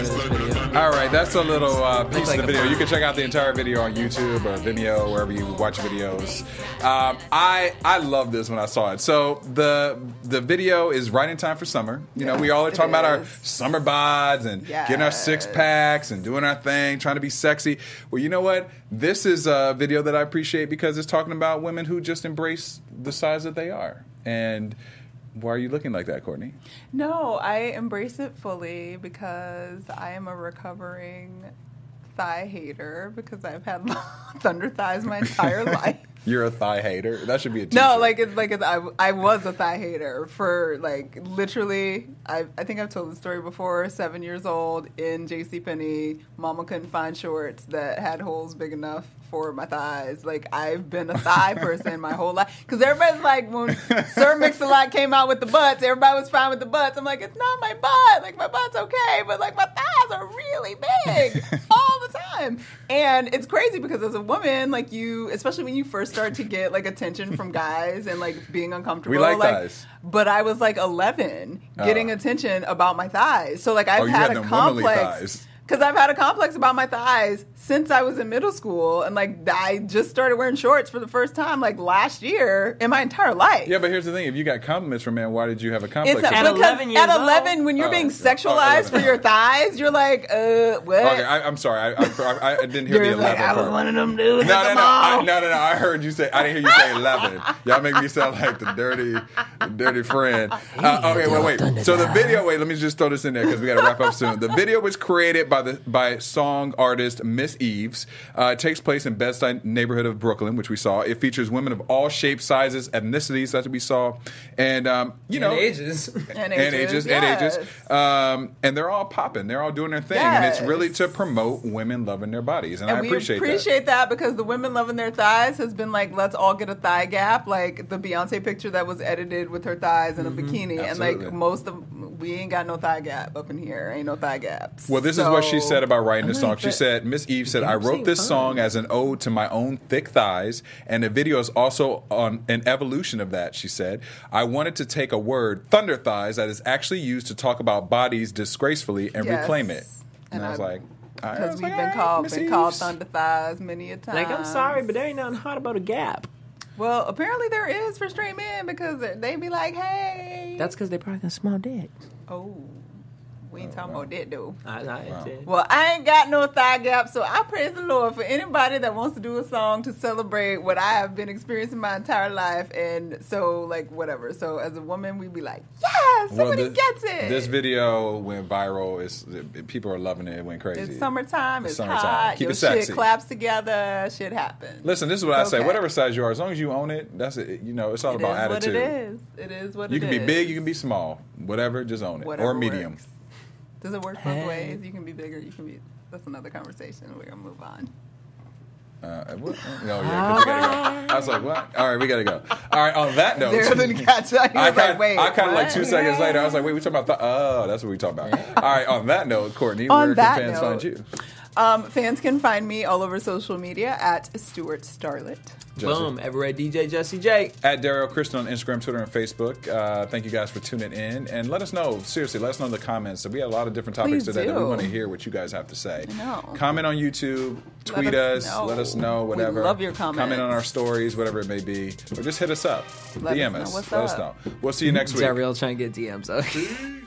Speaker 4: Part of this video.
Speaker 1: All right, that's a little uh, piece
Speaker 4: like
Speaker 1: of the video. You can check out the entire video on YouTube or Vimeo, wherever you watch videos. Um, I I love this when I saw it. So the the video is right in time for summer. You know, we all are talking about our summer bods and getting our six packs and doing our thing, trying to be sexy. Well, you know what? This is a video that I appreciate because it's talking about women who just embrace the size that they are. And why are you looking like that, Courtney?
Speaker 5: No, I embrace it fully because I am a recovering thigh hater because I've had thunder thighs my entire life.
Speaker 1: You're a thigh hater. That should be a t-shirt.
Speaker 5: No, like it's like it's, I, I was a thigh hater for like literally. I I think I've told the story before. Seven years old in J.C. Penney, Mama couldn't find shorts that had holes big enough for my thighs. Like I've been a thigh person my whole life. Because everybody's like when Sir Mix-a-Lot came out with the butts, everybody was fine with the butts. I'm like, it's not my butt. Like my butt's okay, but like my thighs are really big all the time. And it's crazy because as a woman, like you, especially when you first start to get like attention from guys and like being uncomfortable.
Speaker 1: We like thighs.
Speaker 5: But I was like 11 getting
Speaker 1: Oh.
Speaker 5: attention about my thighs. So like I've
Speaker 1: Oh,
Speaker 5: had
Speaker 1: had
Speaker 5: a complex.
Speaker 1: Thighs.
Speaker 5: Because I've had a complex about my thighs since I was in middle school, and like I just started wearing shorts for the first time like last year in my entire life.
Speaker 1: Yeah, but here's the thing: if you got compliments from men, why did you have a complex?
Speaker 5: It's a,
Speaker 4: At
Speaker 5: because
Speaker 4: 11 years
Speaker 5: at 11, when you're
Speaker 1: Oh,
Speaker 5: being sexualized
Speaker 1: Oh,
Speaker 5: for your thighs, you're like, uh, what?
Speaker 1: okay, I, I'm sorry, I, I, I didn't hear the
Speaker 5: just like,
Speaker 1: eleven
Speaker 5: I was one of them dudes
Speaker 1: No,
Speaker 5: at
Speaker 1: no,
Speaker 5: the
Speaker 1: no, I, no, no, no. I heard you say. I didn't hear you say eleven. Y'all make me sound like the dirty, the dirty friend. Uh, okay, wait, wait. So the video. Wait, let me just throw this in there because we got to wrap up soon. The video was created by the by song artist Miss Eaves. Uh, it takes place in Bed-Stuy neighborhood of Brooklyn, which we saw. It features women of all shapes, sizes, ethnicities. That's what we saw, and um, you know,
Speaker 4: And ages.
Speaker 5: and
Speaker 1: and ages, and ages. Um, and they're all popping. They're all doing their thing, and it's really to promote women loving their bodies. And,
Speaker 5: And
Speaker 1: I
Speaker 5: we
Speaker 1: appreciate,
Speaker 5: appreciate, that. because the women loving their thighs has been like, let's all get a thigh gap, like the Beyonce picture that was edited with her thighs in a bikini, and like most of we ain't got no thigh gap up in here, ain't no thigh gaps.
Speaker 1: Well, this is what she said about writing the song. She said, Miss Eve said, I wrote this song as an ode to my own thick thighs, and the video is also on an evolution of that, she said. I wanted to take a word, thunder thighs, that is actually used to talk about bodies disgracefully and
Speaker 5: Yes.
Speaker 1: reclaim it. And,
Speaker 5: And
Speaker 1: I was
Speaker 5: I-
Speaker 1: like, all right. I
Speaker 5: because
Speaker 1: was
Speaker 5: we've
Speaker 1: like,
Speaker 5: been
Speaker 1: all right,
Speaker 5: called
Speaker 1: Miss
Speaker 5: been called
Speaker 1: Eves.
Speaker 5: thunder thighs many a time.
Speaker 4: Like, I'm sorry, but there ain't nothing hot about a gap.
Speaker 5: well, apparently there is for straight men because they be like, hey,
Speaker 4: That's because they probably got a small dick.
Speaker 5: oh, we ain't talking about that though.
Speaker 4: I, I,
Speaker 5: Well, I ain't got no thigh gap, so I praise the Lord for anybody that wants to do a song to celebrate what I have been experiencing my entire life. And so, like, whatever. So, as a woman, we be like, yes, somebody
Speaker 1: thi-
Speaker 5: gets it.
Speaker 1: This video went viral. It's, people are loving it. It went crazy.
Speaker 5: it's summertime. It's
Speaker 1: Summertime.
Speaker 5: hot.
Speaker 1: Keep
Speaker 5: Your
Speaker 1: it sexy.
Speaker 5: shit claps together. Shit happens.
Speaker 1: Listen, this is what I
Speaker 5: It's
Speaker 1: say. Whatever size you are, as long as you own it, that's it. You know, it's all
Speaker 5: It
Speaker 1: about
Speaker 5: is what
Speaker 1: attitude.
Speaker 5: it is. It is what it is.
Speaker 1: You
Speaker 5: it
Speaker 1: can be big, you can be small. Whatever, just own it.
Speaker 5: Whatever
Speaker 1: or medium.
Speaker 5: works. Does it work both ways? You can be bigger. You can be. That's another conversation. We're gonna move on.
Speaker 1: Uh, what? Oh, yeah, 'cause we gotta go. I was like, what? All right, we gotta go. All right, on that note.
Speaker 5: There, then catch up. He
Speaker 1: I
Speaker 5: was like,
Speaker 1: kind,
Speaker 5: wait,
Speaker 1: I kind of like
Speaker 5: what?
Speaker 1: two seconds later. I was like, "Wait, we talking about? The, oh, that's what we talking about." All right. On that note, Courtney,
Speaker 5: On
Speaker 1: where
Speaker 5: that
Speaker 1: can fans
Speaker 5: note,
Speaker 1: find you?
Speaker 5: Um, fans can find me all over social media at Stuart Starlet.
Speaker 1: Jesse?
Speaker 4: boom. Everywhere DJ Jesse J.
Speaker 1: At Daryl Christian on Instagram, Twitter, and Facebook. Uh, thank you guys for tuning in, and let us know. Seriously, let us know in the comments. So we had a lot of different topics
Speaker 5: Please
Speaker 1: today that we want to hear what you guys have to say.
Speaker 5: I know.
Speaker 1: Comment on YouTube, tweet
Speaker 5: us
Speaker 1: us, let us know
Speaker 5: We
Speaker 1: whatever.
Speaker 5: love your comments.
Speaker 1: Comment on our stories, whatever it may be, or just hit us up.
Speaker 5: Let
Speaker 1: DM
Speaker 5: us know
Speaker 1: us.
Speaker 5: what's
Speaker 1: let us know. We'll see you next week.
Speaker 4: Zariel trying to get DMs. So.